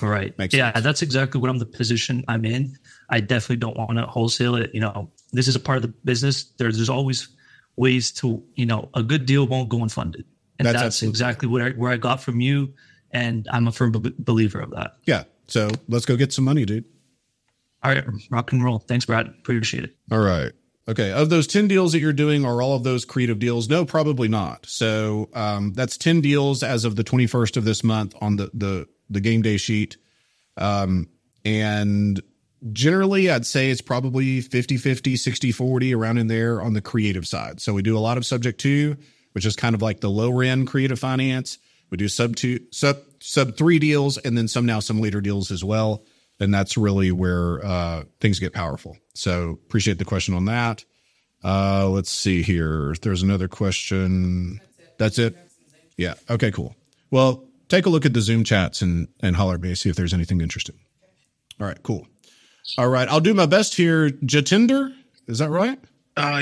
Right. Makes yeah, sense. that's exactly what I'm the position I'm in. I definitely don't want to wholesale it. You know, this is a part of the business. There's there's always ways to, you know, a good deal won't go unfunded. And That's that's, exactly what I, where I got from you. And I'm a firm b- believer of that. Yeah. So let's go get some money, dude. All right, rock and roll. Thanks, Brad. Appreciate it. All right. Okay. Of those 10 deals that you're doing, are all of those creative deals? No, probably not. So um, that's 10 deals as of the 21st of this month on the, the, the game day sheet. Um, and generally, I'd say it's probably 50 50, 60 40, around in there on the creative side. So we do a lot of subject to, which is kind of like the lower end creative finance. We do sub two, sub, sub three deals, and then some now some later deals as well and that's really where uh, things get powerful. So appreciate the question on that. Uh, let's see here. There's another question. That's it. Yeah. Okay. Cool. Well, take a look at the Zoom chats and and holler at me see if there's anything interesting. All right. Cool. All right. I'll do my best here. Jatinder, is that right? Uh,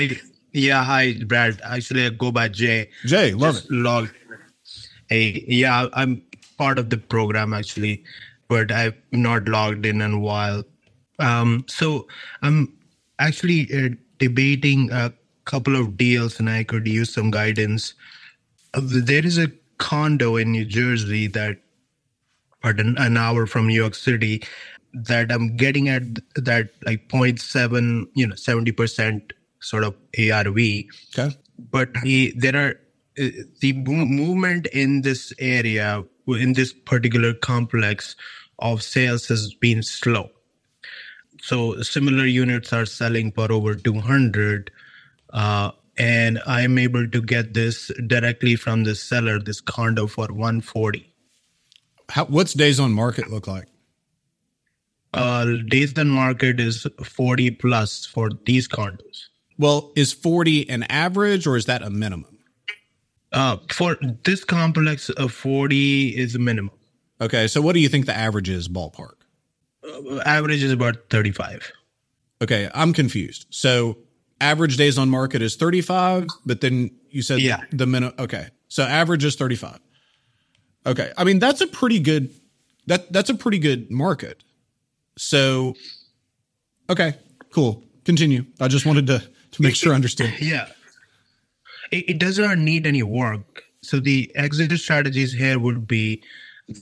yeah, hi, Brad. Actually, I go by Jay. Jay, love it. Just Log. Hey, yeah, I'm part of the program actually, but I've not logged in in a while. Um, so I'm actually uh, debating a couple of deals, and I could use some guidance. Uh, there is a condo in New Jersey that, pardon, an hour from New York City, that I'm getting at that like 0.7, you know, 70% sort of ARV Okay. but the, there are uh, the movement in this area in this particular complex of sales has been slow so similar units are selling for over 200 uh, and i'm able to get this directly from the seller this condo for 140 How, what's days on market look like? uh, days on market is 40 plus for these condos Well, is 40 an average or is that a minimum? uh, for this complex uh, 40 is a minimum Okay. So what do you think the average is ballpark? Uh, average is about 35 Okay, I'm confused. So average days on market is 35, but then you said Yeah. the minimum. Okay, so average is 35. Okay, I mean that's a pretty good that that's a pretty good market. So, okay, cool. Continue. I just wanted to to make sure I understood. Yeah. It, it does not need any work. So the exit strategies here would be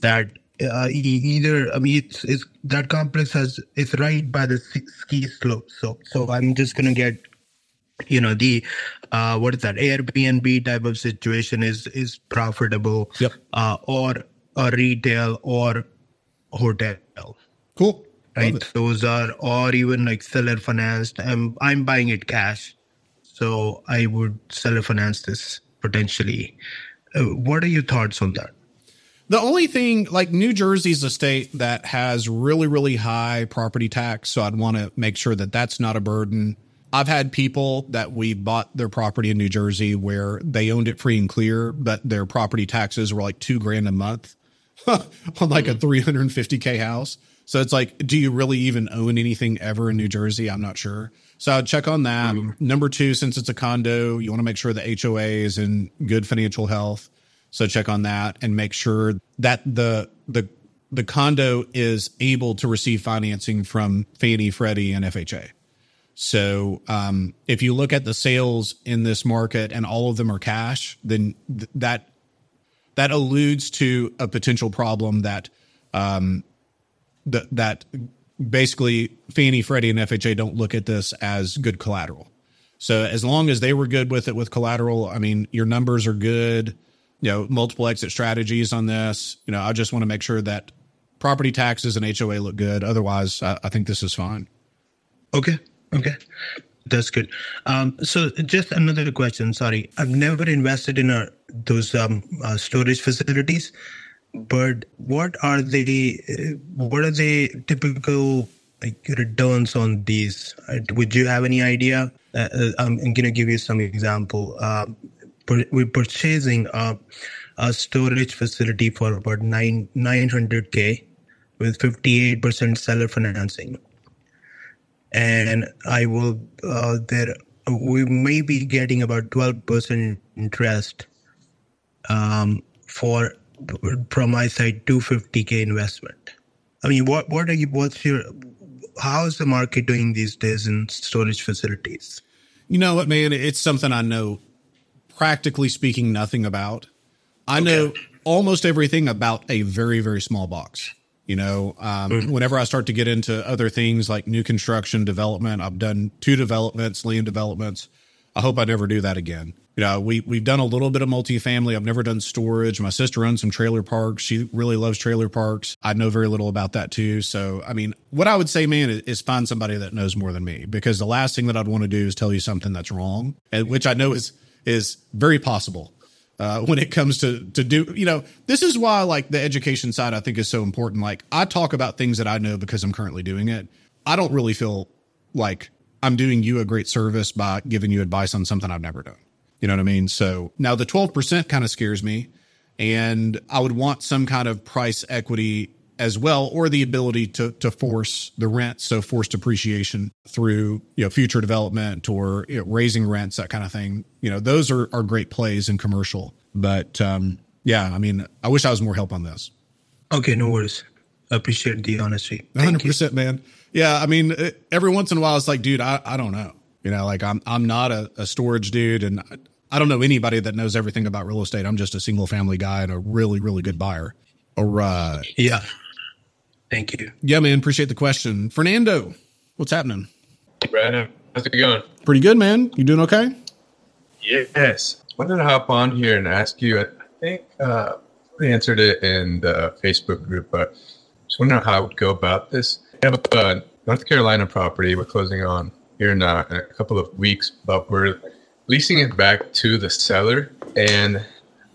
that uh, either I mean it's, it's that complex has it's right by the ski- ski slope. So so I'm just gonna get you know the uh what is that Airbnb type of situation is is profitable. Yep. Uh, or a retail or wholetail. Cool. Right. Those are or even like seller financed. I'm I'm buying it cash. So I would seller finance this potentially. Uh, what are your thoughts on that? The only thing, like New Jersey's a state that has really, really high property tax. So I'd want to make sure that that's not a burden. I've had people that we bought their property in New Jersey where they owned it free and clear, but their property taxes were like two grand a month on like a 350K house. So it's like, do you really even own anything ever in New Jersey? I'm not sure. So I'd check on that. Mm-hmm. Number two, since it's a condo, you want to make sure the HOA is in good financial health. So check on that and make sure that the the the condo is able to receive financing from Fannie, Freddie, and FHA. So um, if you look at the sales in this market and all of them are cash, then th- that that alludes to a potential problem that um, th- that basically Fannie, Freddie, and FHA don't look at this as good collateral. So as long as they were good with it with collateral, I mean, your numbers are good. You know, multiple exit strategies on this. You know, I just want to make sure that property taxes and HOA look good. Otherwise, I, I think this is fine. Okay. Okay. That's good. Um, so just another question. Sorry, I've never invested in a, those um, uh, storage facilities but what are the what are the typical like returns on these? Uh, would you have any idea? Uh, uh I'm, going to give you some example. Uh, we're purchasing a, a, storage facility for about nine 900k with 58% seller financing, and I will uh, there we may be getting about 12% interest um, for from my side 250k investment. I mean, what what are you? What's your? How is the market doing these days in storage facilities? You know what, man? It's something I know, practically speaking, nothing about. I okay. know almost everything about a very very small box. You know, um, mm-hmm. whenever I start to get into other things like new construction development, I've done two developments, land developments. I hope I never do that again you know, we we've done a little bit of multifamily. I've never done storage. My sister owns some trailer parks. She really loves trailer parks. I know very little about that too. So, I mean, what I would say, man, is, is find somebody that knows more than me because the last thing that I'd want to do is tell you something that's wrong, and which I know is is very possible. Uh, when it comes to to do you know this is why like the education side i think is so important like i talk about things that i know because i'm currently doing it i don't really feel like i'm doing you a great service by giving you advice on something i've never done you know what I mean? So now the 12% kind of scares me. And I would want some kind of price equity as well, or the ability to to force the rent, so forced appreciation through you know future development or you know, raising rents, that kind of thing. You know, those are are great plays in commercial. But um, yeah, I mean, I wish I was more help on this. Okay, no worries. I appreciate the honesty. Hundred percent, man. Yeah, I mean, every once in a while, it's like, dude, I, I don't know. You know, like I'm I'm not a, a storage dude, and I, I don't know anybody that knows everything about real estate. I'm just a single family guy and a really really good buyer. All right. Yeah. Thank you. Yeah, man. Appreciate the question, Fernando. What's happening? Brandon, how's it going? Pretty good, man. You doing okay? Yes. Wanted to hop on here and ask you. I think uh, we answered it in the Facebook group, but just wondering how I would go about this. I have a North Carolina property we're closing on here in, uh, in a couple of weeks, but we're leasing it back to the seller, and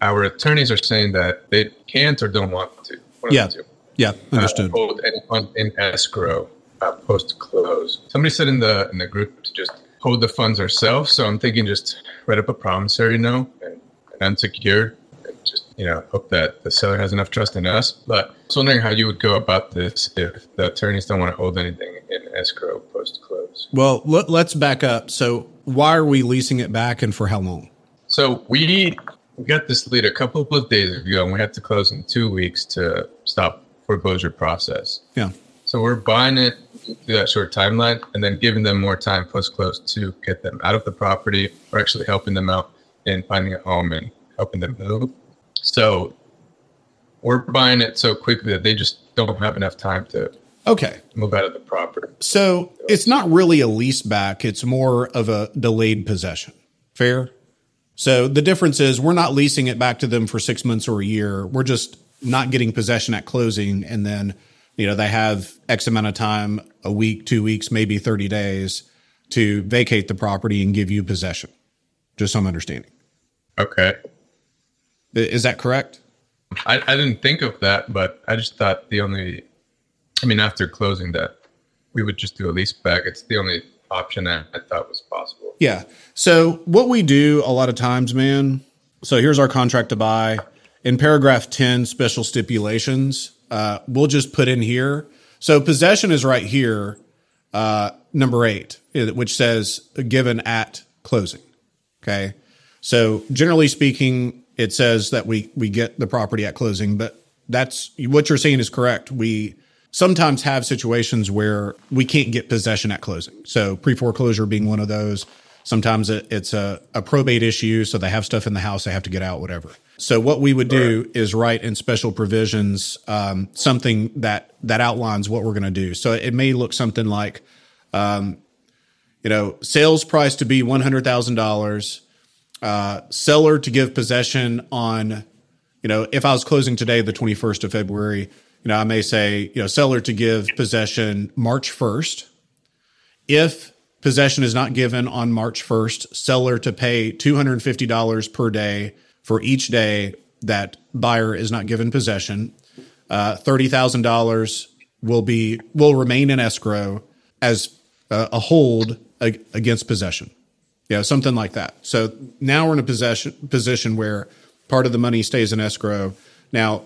our attorneys are saying that they can't or don't want to. Yeah, yeah, understood. Uh, hold any fund in escrow uh, post close. Somebody said in the in the group to just hold the funds ourselves. So I'm thinking just write up a promissory note and, and unsecured. And just you know hope that the seller has enough trust in us. But I was wondering how you would go about this if the attorneys don't want to hold anything in escrow post close. Well, let, let's back up. So why are we leasing it back and for how long? So we we got this lead a couple of days ago, and we had to close in two weeks to stop foreclosure process. Yeah. So we're buying it through that short timeline, and then giving them more time post close to get them out of the property, or actually helping them out in finding a home and helping them move. So we're buying it so quickly that they just don't have enough time to Okay. Move out of the property. So it's not really a lease back, it's more of a delayed possession. Fair? So the difference is we're not leasing it back to them for six months or a year. We're just not getting possession at closing and then you know, they have X amount of time, a week, two weeks, maybe 30 days to vacate the property and give you possession. Just some understanding. Okay. Is that correct? I, I didn't think of that, but I just thought the only, I mean, after closing that, we would just do a lease back. It's the only option that I thought was possible. Yeah. So what we do a lot of times, man. So here's our contract to buy. In paragraph 10, special stipulations, uh, we'll just put in here. So possession is right here, uh, number eight, which says given at closing. Okay. So generally speaking, it says that we we get the property at closing, but that's what you're saying is correct. We sometimes have situations where we can't get possession at closing. So pre foreclosure being one of those. Sometimes it, it's a, a probate issue, so they have stuff in the house they have to get out, whatever. So what we would do is write in special provisions um, something that that outlines what we're going to do. So it may look something like, um, you know, sales price to be one hundred thousand uh, dollars, seller to give possession on, you know, if I was closing today, the twenty first of February, you know, I may say, you know, seller to give possession March first. If Possession is not given on March 1st. Seller to pay $250 per day for each day that buyer is not given possession. Uh, $30,000 will be will remain in escrow as a, a hold against possession. Yeah, something like that. So now we're in a possession position where part of the money stays in escrow. Now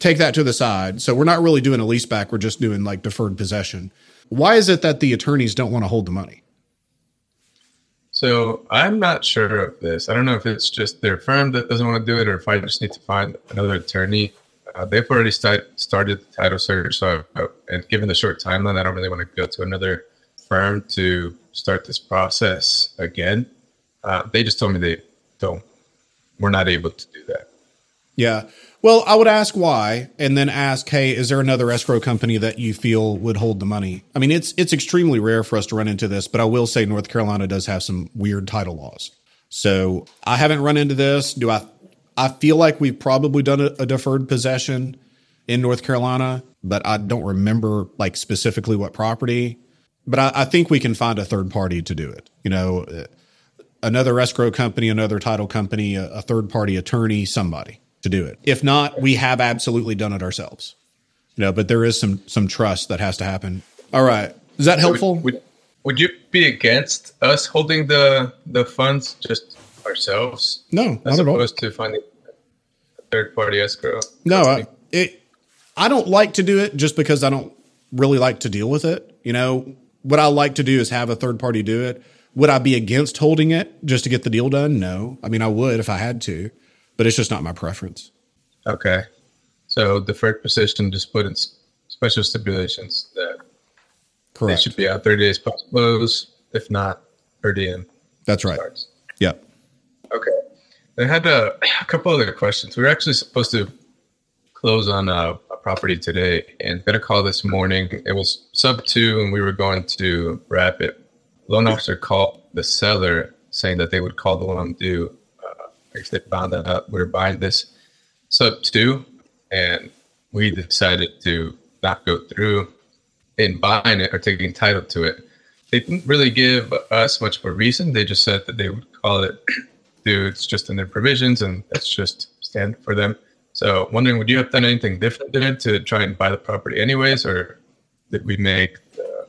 take that to the side. So we're not really doing a lease back, we're just doing like deferred possession. Why is it that the attorneys don't want to hold the money? So I'm not sure of this. I don't know if it's just their firm that doesn't want to do it, or if I just need to find another attorney. Uh, they've already start, started the title search, so I, and given the short timeline, I don't really want to go to another firm to start this process again. Uh, they just told me they don't. We're not able to do that. Yeah. Well, I would ask why, and then ask, hey, is there another escrow company that you feel would hold the money? I mean, it's it's extremely rare for us to run into this, but I will say North Carolina does have some weird title laws. So I haven't run into this. Do I? I feel like we've probably done a, a deferred possession in North Carolina, but I don't remember like specifically what property. But I, I think we can find a third party to do it. You know, another escrow company, another title company, a, a third party attorney, somebody to do it. If not, we have absolutely done it ourselves. You know, but there is some some trust that has to happen. All right. Is that helpful? Would, would, would you be against us holding the the funds just ourselves? No, as not opposed to finding a third party escrow. No, I, it. I don't like to do it just because I don't really like to deal with it. You know, what I like to do is have a third party do it. Would I be against holding it just to get the deal done? No. I mean, I would if I had to but it's just not my preference. Okay. So deferred position just put in special stipulations that Correct. they should be out 30 days post close, if not per diem. That's right. Starts. Yep. Okay. I had a, a, couple other questions. We were actually supposed to close on a, a property today and got a call this morning. It was sub two and we were going to wrap it. Loan officer called the seller saying that they would call the loan due if they found that out we are buying this sub two, and we decided to not go through in buying it or taking title to it. They didn't really give us much of a reason. They just said that they would call it due. It's just in their provisions, and that's just standard for them. So, wondering, would you have done anything different there to try and buy the property anyways, or did we make the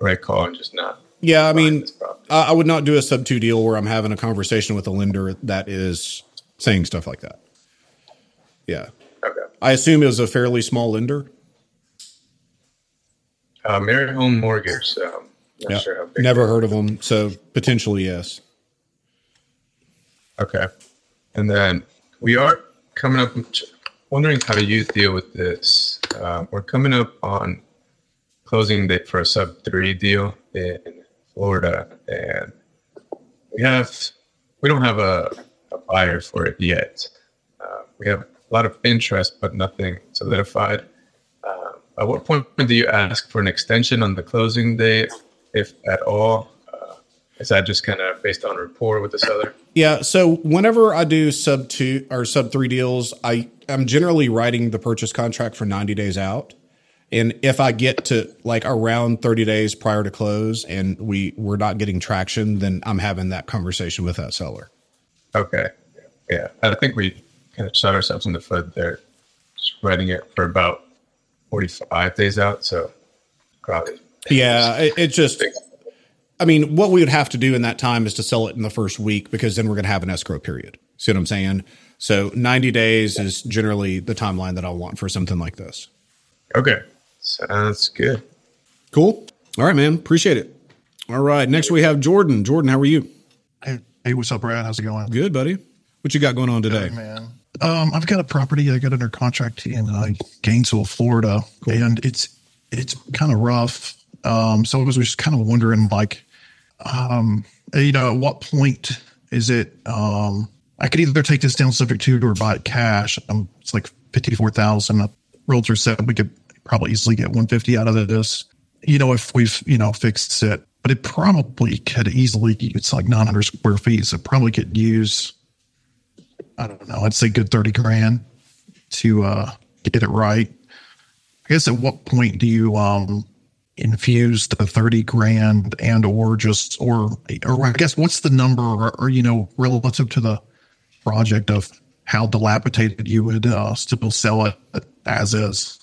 right call and just not yeah, I mean, I would not do a sub two deal where I'm having a conversation with a lender that is saying stuff like that. Yeah. Okay. I assume it was a fairly small lender. Uh, Mary Home Mortgage. Um, yeah. Sure Never heard of them. So potentially, yes. Okay. And then we are coming up, wondering how do you deal with this. Uh, we're coming up on closing date for a sub three deal in Florida, and we have we don't have a, a buyer for it yet. Uh, we have a lot of interest, but nothing solidified. Uh, at what point do you ask for an extension on the closing date, if at all? Uh, Is that just kind of based on rapport with the seller? Yeah. So whenever I do sub two or sub three deals, I I'm generally writing the purchase contract for 90 days out. And if I get to like around 30 days prior to close and we we're not getting traction, then I'm having that conversation with that seller. Okay. Yeah. I think we kind of shot ourselves in the foot there, just writing it for about 45 days out. So probably. Yeah. It, it just, I mean, what we would have to do in that time is to sell it in the first week because then we're going to have an escrow period. See what I'm saying? So 90 days is generally the timeline that I want for something like this. Okay. Sounds good. Cool. All right, man. Appreciate it. All right. Next we have Jordan. Jordan, how are you? Hey, hey, what's up, Brad? How's it going? Good, buddy. What you got going on today? Hey, man. Um, I've got a property I got under contract in uh, Gainesville, Florida, and it's it's kind of rough. Um, so I was just kind of wondering, like, um, you know, at what point is it? Um, I could either take this down subject to or buy it cash. Um, it's like fifty four thousand. Realtor said we could probably easily get one fifty out of this. You know, if we've you know fixed it, but it probably could easily. It's like nine hundred square feet, so probably could use. I don't know. I'd say good thirty grand to uh, get it right. I guess at what point do you um, infuse the 30 grand and or just or or I guess what's the number or, or you know relative to the project of how dilapidated you would uh, still sell it as is?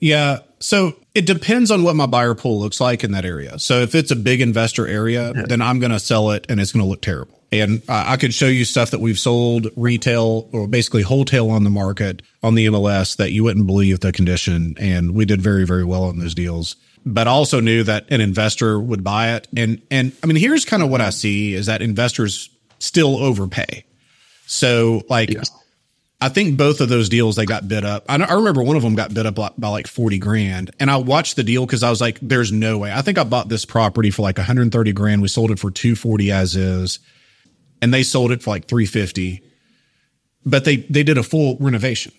Yeah. So it depends on what my buyer pool looks like in that area. So if it's a big investor area, yeah. then I'm going to sell it and it's going to look terrible. And uh, I could show you stuff that we've sold retail or basically wholesale on the market on the MLS that you wouldn't believe the condition. And we did very, very well on those deals. But I also knew that an investor would buy it. And, and I mean, here's kind of what I see is that investors still overpay. So like. I think both of those deals they got bid up. I, I remember one of them got bid up by, by like 40 grand. And I watched the deal because I was like, there's no way. I think I bought this property for like 130 grand. We sold it for 240 as is. And they sold it for like 350. But they they did a full renovation.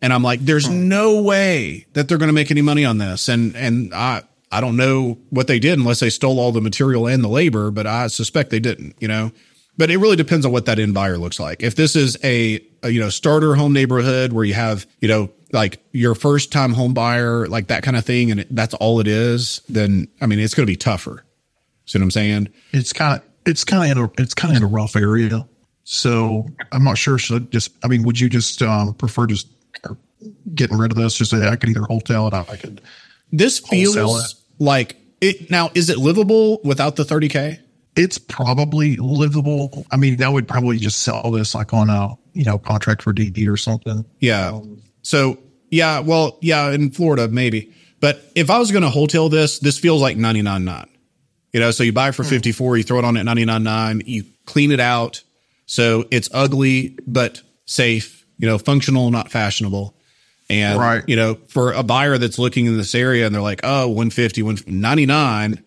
And I'm like, there's hmm. no way that they're going to make any money on this. And and I I don't know what they did unless they stole all the material and the labor, but I suspect they didn't, you know. But it really depends on what that end buyer looks like. If this is a, a you know starter home neighborhood where you have you know like your first time home buyer like that kind of thing, and that's all it is, then I mean it's going to be tougher. See what I'm saying? It's kind of it's kind of in a it's kind of in a rough area. So I'm not sure. Should I just I mean, would you just um, prefer just getting rid of this? Just say I could either wholesale it, I could. This feels it. like it. Now, is it livable without the 30k? It's probably livable. I mean, that would probably just sell this like on a you know contract for deed or something. Yeah. Um, so yeah, well, yeah, in Florida maybe, but if I was going to wholesale this, this feels like ninety nine nine. You know, so you buy it for hmm. fifty four, you throw it on at ninety nine nine, you clean it out, so it's ugly but safe. You know, functional, not fashionable. And right. you know, for a buyer that's looking in this area and they're like, oh, 150, 199,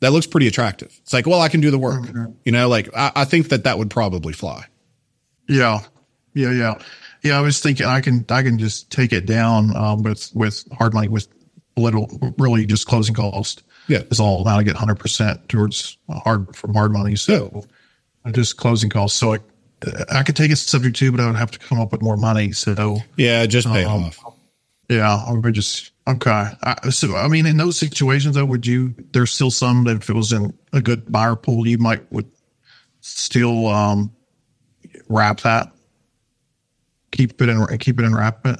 that looks pretty attractive. It's like, well, I can do the work. Mm-hmm. You know, like I, I, think that that would probably fly. Yeah, yeah, yeah, yeah. I was thinking I can I can just take it down um, with with hard money with little really just closing cost. Yeah, is all now I get hundred percent towards hard from hard money. So yeah. just closing costs. So I I could take it subject to, but I would have to come up with more money. So yeah, just pay um, off. Yeah, I would just Okay. I, so, I mean, in those situations, though, would you? There's still some that if it was in a good buyer pool, you might would still um, wrap that, keep it and keep it and wrap it.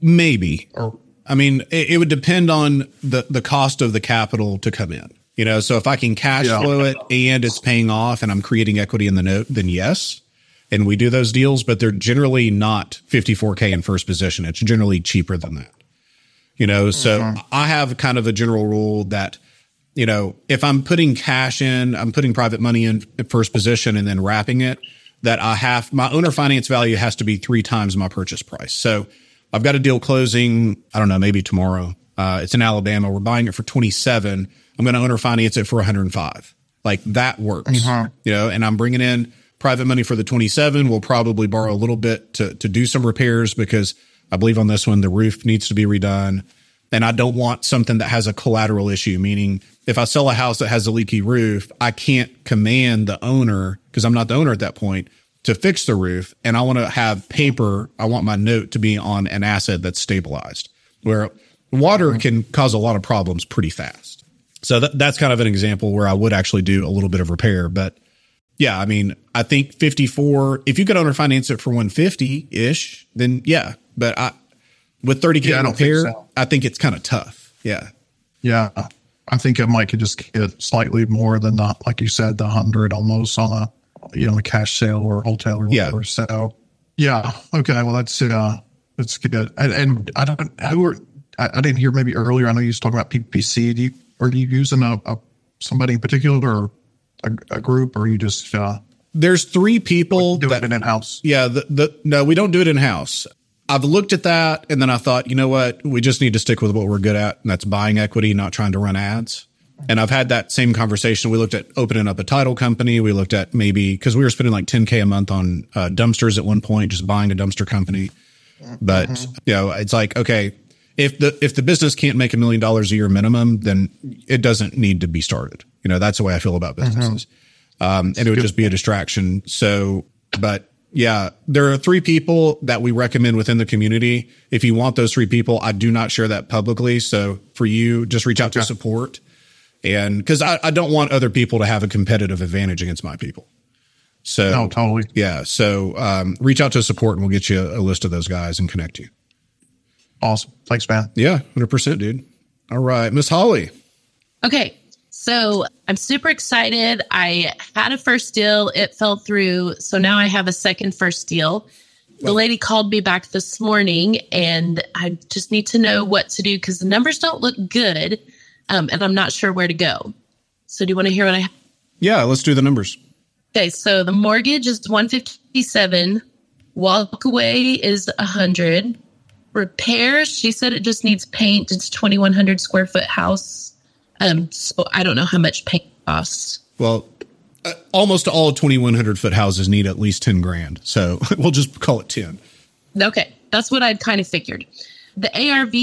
Maybe. Or, I mean, it, it, would depend on the the cost of the capital to come in. You know, so if I can cash yeah. flow it and it's paying off and I'm creating equity in the note, then yes. And we do those deals, but they're generally not 54K in first position. It's generally cheaper than that. You know, so mm-hmm. I have kind of a general rule that, you know, if I'm putting cash in, I'm putting private money in first position and then wrapping it, that I have my owner finance value has to be three times my purchase price. So I've got a deal closing, I don't know, maybe tomorrow. Uh, it's in Alabama. We're buying it for 27. I'm going to owner finance it for 105. Like that works, mm-hmm. you know, and I'm bringing in private money for the 27. We'll probably borrow a little bit to, to do some repairs because I believe on this one, the roof needs to be redone. and I don't want something that has a collateral issue, meaning if I sell a house that has a leaky roof, I can't command the owner because I'm not the owner at that point to fix the roof. And I want to have paper. I want my note to be on an asset that's stabilized where water can cause a lot of problems pretty fast. So that, that's kind of an example where I would actually do a little bit of repair. But yeah, I mean, I think 54, if you could owner finance it for 150 ish, then yeah. But I, with 30K Yeah, I don't think so. I think it's kind of tough. Yeah. Yeah. I think I might could just get slightly more than the, like you said, the hundred almost on a, you know, a cash sale or wholetail or Yeah. whatever. So yeah. Okay. Well, that's, uh, that's good. And, and I don't, who are, I, I didn't hear maybe earlier. I know you was talking about PPC. Do you, are you using a, a somebody in particular or a, a group or you just, uh, There's three people doing that it in house? Yeah, the, the no, we don't do it in house. I've looked at that and then I thought, you know what? We just need to stick with what we're good at, and that's buying equity, not trying to run ads. And I've had that same conversation. We looked at opening up a title company. We looked at maybe because we were spending like 10K a month on uh, dumpsters at one point, just buying a dumpster company. But you know, it's like, okay, if the if the business can't make a million dollars a year minimum, then it doesn't need to be started. You know, that's the way I feel about businesses. Um, and it would just be a distraction. So, but yeah, there are three people that we recommend within the community. If you want those three people, I do not share that publicly. So for you, just reach out to support. And because I, I don't want other people to have a competitive advantage against my people. So No, totally. yeah. So um, reach out to support and we'll get you a, a list of those guys and connect you. Awesome. Thanks, Matt. Yeah, 100%, dude. All right. Miss Holly. Okay. So I'm super excited. I had a first deal, it fell through. So now I have a second first deal. The lady called me back this morning and I just need to know what to do because the numbers don't look good um, and I'm not sure where to go. So do you want to hear what I have? Yeah, let's do the numbers. Okay, so the mortgage is 157, walk away is 100. Repairs, she said it just needs paint. It's 2100 square foot house. Um so I don't know how much paint costs. Well, uh, almost all 2,100 foot houses need at least 10 grand. So we'll just call it 10. Okay, that's what I'd kind of figured. The ARV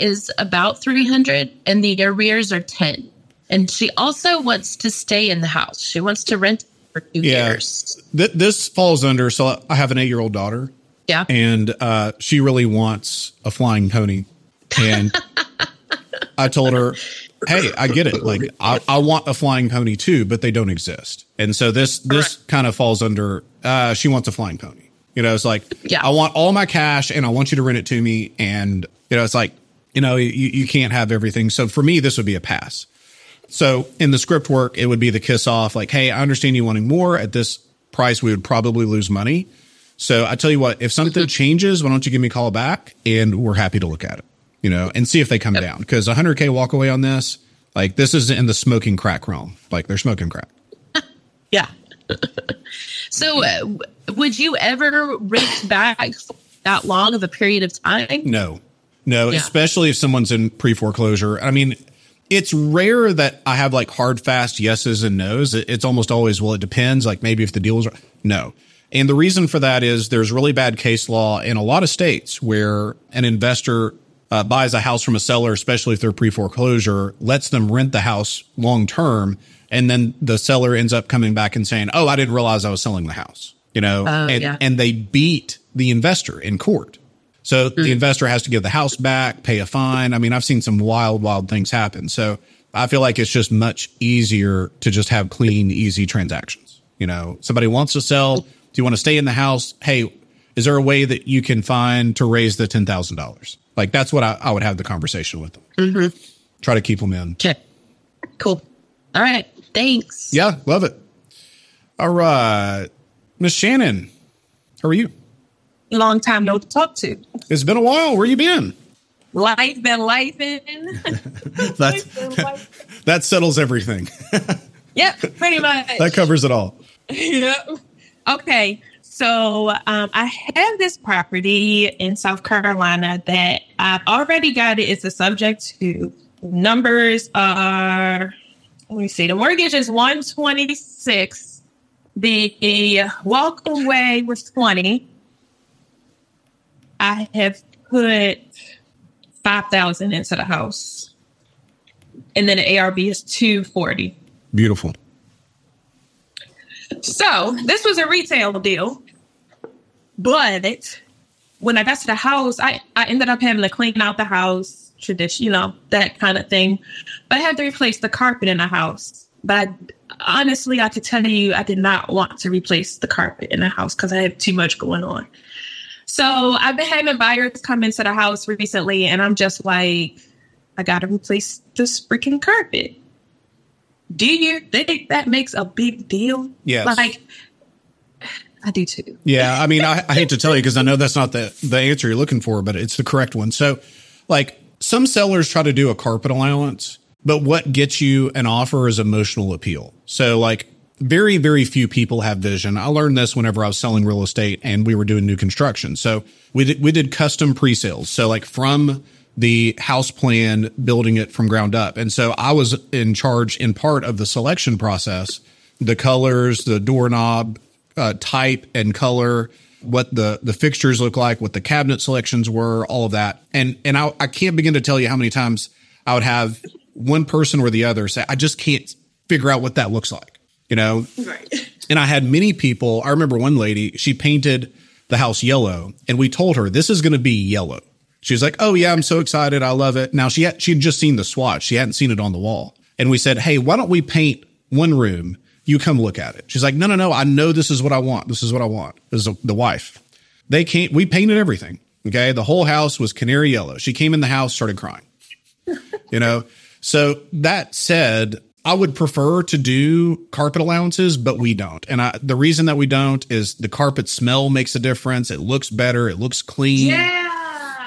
is about 300 and the arrears are 10. And she also wants to stay in the house. She wants to rent for 2 Yeah. years. Th- this falls under. So I have an eight year old daughter, Yeah. and uh, she really wants a flying pony. And I told her, "Hey, I get it. Like I, I want a flying pony too, but they don't exist." And so this this kind of falls under. Uh, she wants a flying pony. You know, it's like Yeah. I want all my cash, and I want you to rent it to me. And you know, it's like you know, you, you can't have everything. So for me, this would be a pass. So in the script work, it would be the kiss off, like, hey, I understand you wanting more at this price. We would probably lose money. So I tell you what, if something changes, why don't you give me a call back and we're happy to look at it, you know, and see if they come down. Because 100K walk away on this, like, this is in the smoking crack realm. Like, they're smoking crack. Yeah. so, uh, would you ever rent back that long of a period of time? No, no, Yeah. especially if someone's in pre foreclosure. I mean, it's rare that I have like hard, fast yeses and nos. It's almost always, well, it depends. Like maybe if the deal is no. And the reason for that is there's really bad case law in a lot of states where an investor uh, buys a house from a seller, especially if they're pre foreclosure, lets them rent the house long term. And then the seller ends up coming back and saying, Oh, I didn't realize I was selling the house, you know, Oh, and, yeah. and they beat the investor in court. So Mm. the investor has to give the house back, pay a fine. I mean, I've seen some wild, wild things happen. So I feel like it's just much easier to just have clean, easy transactions. You know, somebody wants to sell. Do you want to stay in the house? Hey, is there a way that you can find to raise the ten thousand dollars? Like that's what I, I would have the conversation with them. Mm-hmm. Try to keep them in. Okay. Cool. All right. Thanks. Yeah, love it. All right, Miss Shannon, how are you? long time no talk to. It's been a while. Where you been? Life been life That's that settles everything. Yep, pretty much. that covers it all. Yep. Okay. So um, I have this property in South Carolina that I've already got it. It's a subject to numbers are let me see. The mortgage is 126. The walk away was 20. I have put five thousand into the house, and then the ARV is two forty. Beautiful. So this was a retail deal, but when I got to the house, I I ended up having to clean out the house, tradition, you know, that kind of thing. But I had to replace the carpet in the house. But I, honestly, I could tell you, I did not want to replace the carpet in the house because I had too much going on. So I've been having buyers come into the house recently, and I'm just like, I got to replace this freaking carpet. Do you think that makes a big deal? Yes. Like, I do too. Yeah, I mean, I, I hate to tell you because I know that's not the the answer you're looking for, but it's the correct one. So, like some sellers try to do a carpet allowance, but what gets you an offer is emotional appeal. So, like very very few people have vision. I learned this whenever I was selling real estate and we were doing new construction. So we did we did custom pre-sales. So like from the house plan, building it from ground up. And so I was in charge in part of the selection process, the colors, the doorknob uh, type and color, what the the fixtures look like, what the cabinet selections were, all of that. And and I, I can't begin to tell you how many times I would have one person or the other say, I just can't figure out what that looks like, you know? Right. And I had many people. I remember one lady, she painted the house yellow and we told her this is going to be yellow. She was like, "Oh yeah, I'm so excited. I love it." Now she had, she'd just seen the swatch. She hadn't seen it on the wall. And we said, "Hey, why don't we paint one room? You come look at it." She's like, "No, no, no. I know this is what I want. This is what I want." This is the wife. They can't. We painted everything. Okay, the whole house was canary yellow. She came in the house, started crying. you know. So that said, I would prefer to do carpet allowances, but we don't. And I, the reason that we don't is the carpet smell makes a difference. It looks better. It looks clean. Yeah.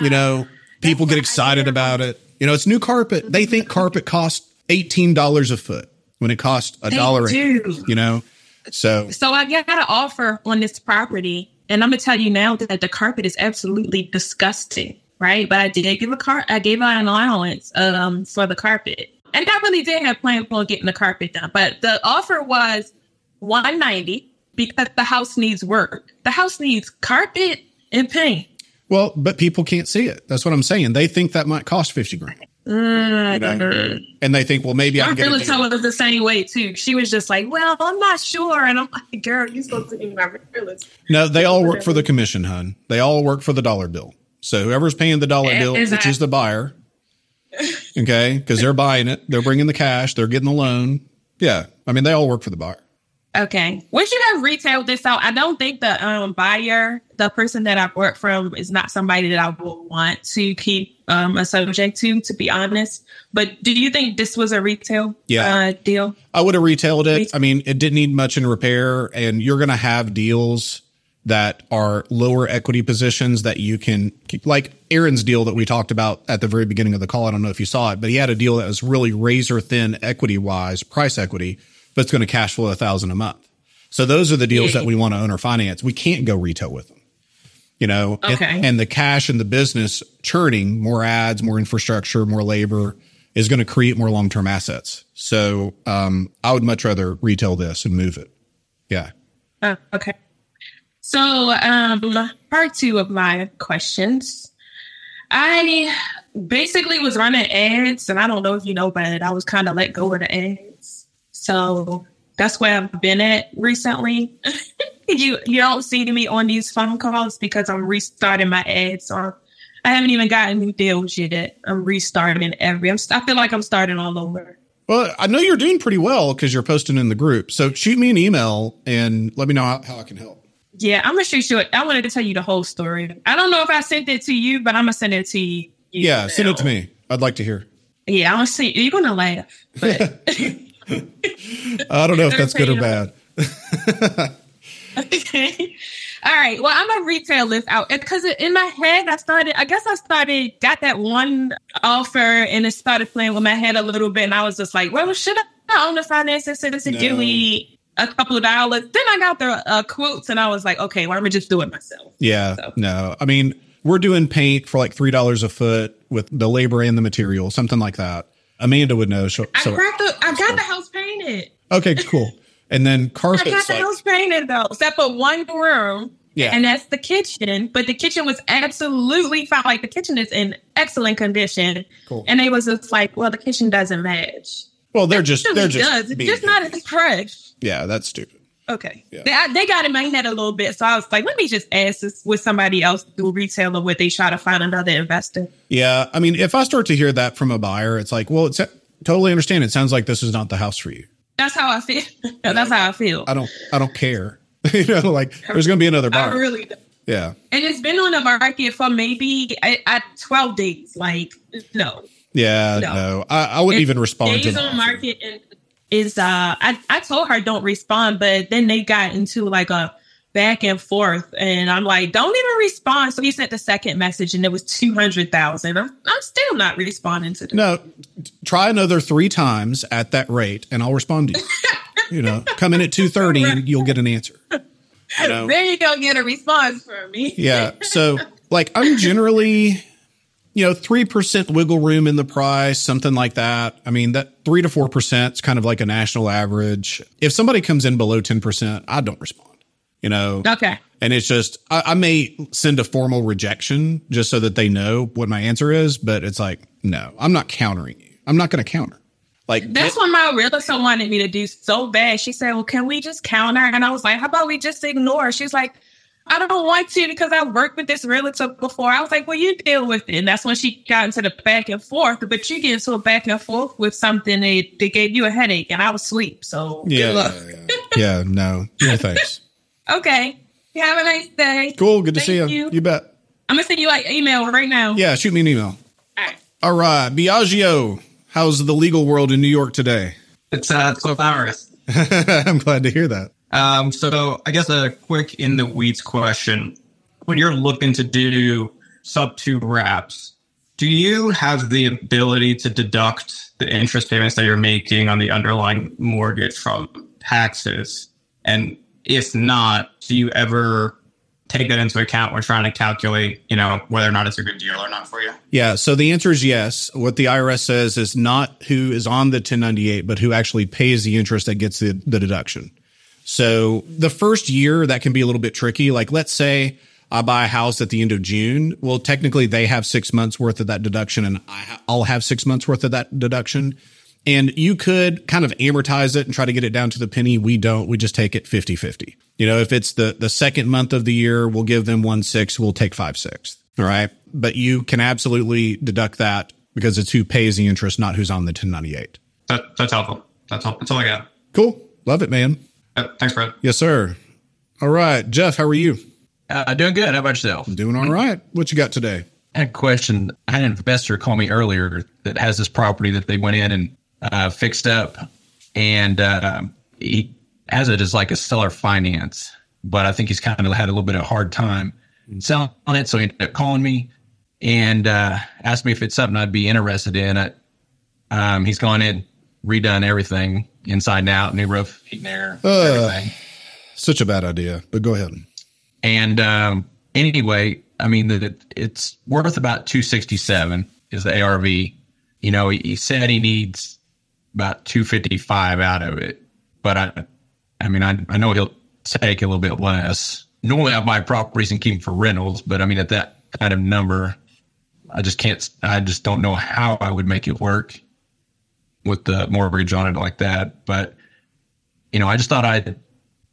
You know, people get excited about it. You know, it's new carpet. They think carpet costs $18 a foot when it costs a dollar. You know, so So I got an offer on this property, and I'm gonna tell you now that the carpet is absolutely disgusting, right? But I did give a car, I gave her an allowance um for the carpet, and I really did have plans on getting the carpet done. But the offer was 190 because the house needs work. The house needs carpet and paint. Well, but people can't see it. That's what I'm saying. They think that might cost 50 grand. Mm, And they think, well, maybe I My can get a realtor deal. was the same way too. She was just like, "Well, I'm not sure," and I'm like, "Girl, you're supposed to be my realtor." No, they all work for the commission, hun. They all work for the dollar bill. So whoever's paying the dollar Eh, bill, is which is the buyer, okay, because they're buying it, they're bringing the cash, they're getting the loan. Yeah, I mean, they all work for the buyer. Okay. Once you have retailed this out, I don't think the um buyer, the person that I work from, is not somebody that I would want to keep um a subject to, to be honest. But do you think this was a retail Yeah. uh, deal? I would have retailed it. I mean, it didn't need much in repair, and you're going to have deals that are lower equity positions that you can keep. Like Aaron's deal that we talked about at the very beginning of the call. I don't know if you saw it, but he had a deal that was really razor thin equity wise, price equity, but it's going to cash flow a thousand a month. So those are the deals that we want to own or finance. We can't go retail with them. You know, and- Okay. and the cash and the business churning more ads, more infrastructure, more labor is going to create more long term assets. So um, I would much rather retail this and move it. Yeah. Oh, okay. So, um, part two of my questions. I basically was running ads, and I don't know if you know, but I was kind of let go of the ads. So that's where I've been at recently. you you don't see me on these phone calls because I'm restarting my ads. So I haven't even gotten new deals yet. I'm restarting every. I'm, I feel like I'm starting all over. Well, I know you're doing pretty well because you're posting in the group. So shoot me an email and let me know how, how I can help. Yeah, I'm gonna shoot you. I wanted to tell you the whole story. I don't know if I sent it to you, but I'm gonna send it to you. Yeah, send it to me. I'd like to hear. Yeah, I'm gonna see. You're gonna laugh. But I don't know if that's good or bad. okay. All right. Well, I'm gonna retail this out because in my head, I started. I guess I started got that one offer, and it started playing with my head a little bit, and I was just like, "Well, should I own the finances citizen? Give No. me a couple of dollars." Then I got the uh, quotes, and I was like, "Okay, well, don't gonna just do it myself." Yeah. So- No, I mean, we're doing paint for like $3 a foot with the labor and the material, something like that. Amanda would know. So, I so got the I got the house painted. okay, cool. And then carpet. I got the like, house painted though, except for one room. Yeah. And that's the kitchen. But the kitchen was absolutely fine. Like the kitchen is in excellent condition. Cool. And they was just like, well, the kitchen doesn't match. Well, they're just they're just does. It's just not as fresh. Yeah, that's stupid. Okay. Yeah. They, I- they got in my head a little bit. So I was like, let me just ask this with somebody else do retail or would they try to find another investor? Yeah, I mean, if I start to hear that from a buyer, it's like, well, it's totally understand. It sounds like this is not the house for you. That's how I feel. That's how I feel. I don't, I don't care. you know, like there's going to be another I buyer. really don't. yeah, And it's been on the market for maybe at, at 12 days. Like, no. yeah, no, No. I, I wouldn't even respond to days the on market and is uh I, I told her don't respond, but then they got into like a back and forth and I'm like, don't even respond. So he sent the second message and it was two hundred thousand. I'm, I'm still not responding to them. No, try another three times at that rate, and I'll respond to you. you know, come in at two thirty, and you'll get an answer. You know, Then you don't get a response from me. yeah. So, like, I'm generally, you know, three percent wiggle room in the price, something like that. I mean, that three to four percent is kind of like a national average. If somebody comes in below ten percent, I don't respond. You know, Okay. and it's just I, I may send a formal rejection just so that they know what my answer is, but it's like, no, I'm not countering you. I'm not going to counter. Like That's what my realtor wanted me to do so bad. She said, Well, can we just counter? And I was like, How about we just ignore? She's like, I don't want to because I've worked with this realtor before. I was like, Well, you deal with it. And that's when she got into the back and forth. But you get into a back and forth with something that, that gave you a headache and I was asleep. So yeah, good luck. yeah, yeah. Yeah, no, no thanks. Okay. You have a nice day. Cool, good to see you. You. You bet. I'm gonna send you like an email right now. Yeah, shoot me an email. All right. All right, Biagio, how's the legal world in New York today? It's uh, so glamorous. I'm glad to hear that. Um, so I guess a quick in the weeds question: When you're looking to do sub two wraps, do you have the ability to deduct the interest payments that you're making on the underlying mortgage from taxes? And if not, do you ever take that into account when trying to calculate, you know, whether or not it's a good deal or not for you? Yeah, so the answer is yes. What the IRS says is not who is on the 1098, but who actually pays the interest that gets the, the deduction. So the first year that can be a little bit tricky. Like let's say I buy a house at the end of June. Well, technically they have six months worth of that deduction and I'll have six months worth of that deduction. And you could kind of amortize it and try to get it down to the penny. We don't. We just take it 50 50. You know, if it's the, the second month of the year, we'll give them one six. We'll take five sixths. All right. But you can absolutely deduct that because it's who pays the interest, not who's on the 1098. That, that's helpful. That's all. That's all I got. Cool. Love it, man. Uh, thanks, Brad. Yes, sir. All right. Jeff, how are you? Uh, doing good. How about yourself? Doing all right. What you got today? I had a question. I had an investor call me earlier that has this property that they went in and uh, fixed up, and uh, he has it as like a seller finance. But I think he's kind of had a little bit of a hard time selling it, so he ended up calling me and uh, asked me if it's something I'd be interested in. It. Um, he's gone in, redone everything inside and out, new roof, heat and air, Uh, everything. Such a bad idea, but go ahead. And um, anyway, I mean that it, it's worth about two sixty seven is the ARV. You know, he, he said he needs about two fifty five out of it, but I, I mean, I I know he'll take a little bit less. Normally, I buy properties and keep them for rentals, but I mean, at that kind of number, I just can't. I just don't know how I would make it work with the mortgage on it like that. But you know, I just thought I'd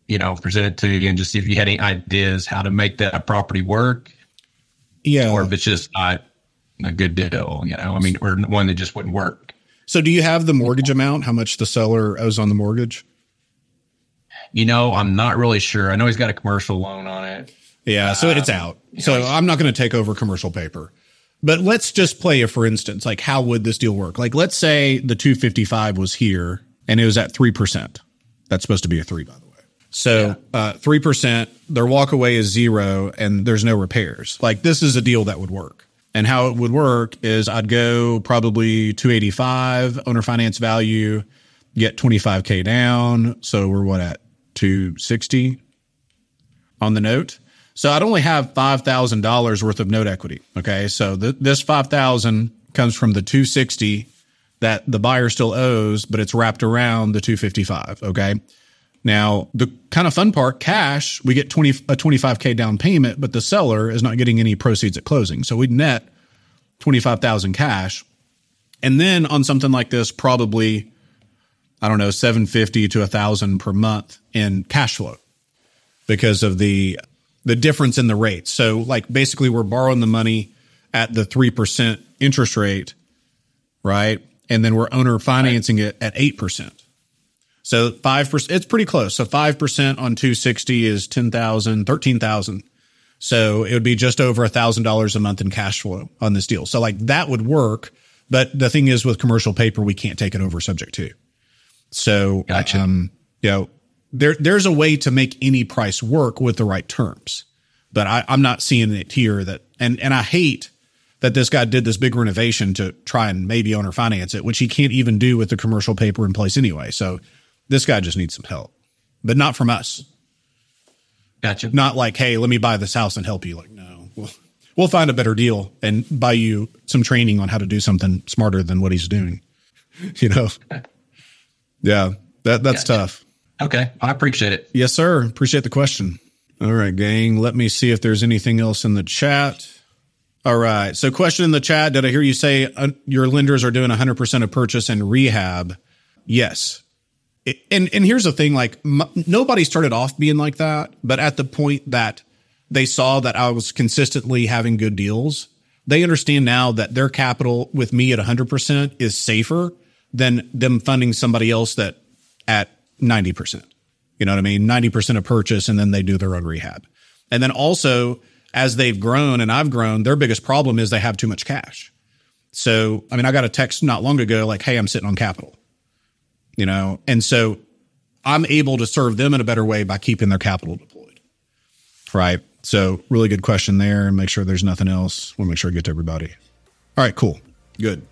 you know present it to you and just see if you had any ideas how to make that property work, Yeah. or if it's just not a good deal. You know, I mean, or one that just wouldn't work. So, do you have the mortgage amount? How much the seller owes on the mortgage? You know, I'm not really sure. I know he's got a commercial loan on it. Yeah, so uh, it's out. So I'm not going to take over commercial paper. But let's just play a for instance, like how would this deal work? Like let's say the 255 was here and it was at 3%. That's supposed to be a 3 by the way. So, uh 3%, their walk away is 0 and there's no repairs. Like this is a deal that would work. And how it would work is I'd go probably 285 owner finance value, get 25k down, so we're what at 260 on the note. So I'd only have five thousand dollars worth of note equity. Okay, so th- this five thousand comes from the two sixty that the buyer still owes, but it's wrapped around the two fifty five. Okay, Now, the kind of fun part, cash, we get 20 a 25k down payment, but the seller is not getting any proceeds at closing. So we'd net 25,000 cash. And then on something like this, probably I don't know, 750 to a thousand per month in cash flow because of the the difference in the rates. So like basically we're borrowing the money at the 3% interest rate, right? And then we're owner financing it at 8%. So 5%, it's pretty close. So 5% on 260 is 10,000, 13,000. So it would be just over a thousand dollars a month in cash flow on this deal. So like that would work. But the thing is with commercial paper, we can't take it over subject to. So, Gotcha. um, you know, there there's a way to make any price work with the right terms, but I, I'm not seeing it here. That and and I hate that this guy did this big renovation to try and maybe owner finance it, which he can't even do with the commercial paper in place anyway. So this guy just needs some help, but not from us. Gotcha. Not like, hey, let me buy this house and help you. Like, no, we'll, we'll find a better deal and buy you some training on how to do something smarter than what he's doing. You know. Yeah, that that's Gotcha. tough. Okay. I appreciate it. Yes, sir. Appreciate the question. All right, gang. Let me see if there's anything else in the chat. All right. So, question in the chat Did I hear you say uh, your lenders are doing 100% of purchase and rehab? Yes. And and here's the thing like m- nobody started off being like that, but at the point that they saw that I was consistently having good deals, they understand now that their capital with me at 100% is safer than them funding somebody else that at 90%. You know what I mean? 90% of purchase and then they do their own rehab. And then also as they've grown and I've grown, their biggest problem is they have too much cash. So, I mean, I got a text not long ago like, "Hey, I'm sitting on capital." You know, and so I'm able to serve them in a better way by keeping their capital deployed. Right? So, really good question there and make sure there's nothing else. We'll make sure I get to everybody. All right, cool. Good.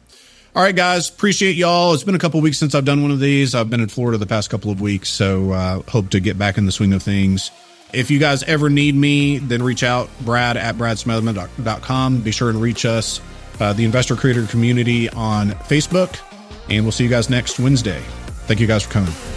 All right, guys, appreciate y'all. It's been a couple weeks since I've done one of these. I've been in Florida the past couple of weeks, so uh, hope to get back in the swing of things. If you guys ever need me, then reach out, brad at bradsmotherman.com. Be sure and reach us, uh, the Investor Creator Community on Facebook, and we'll see you guys next Wednesday. Thank you guys for coming.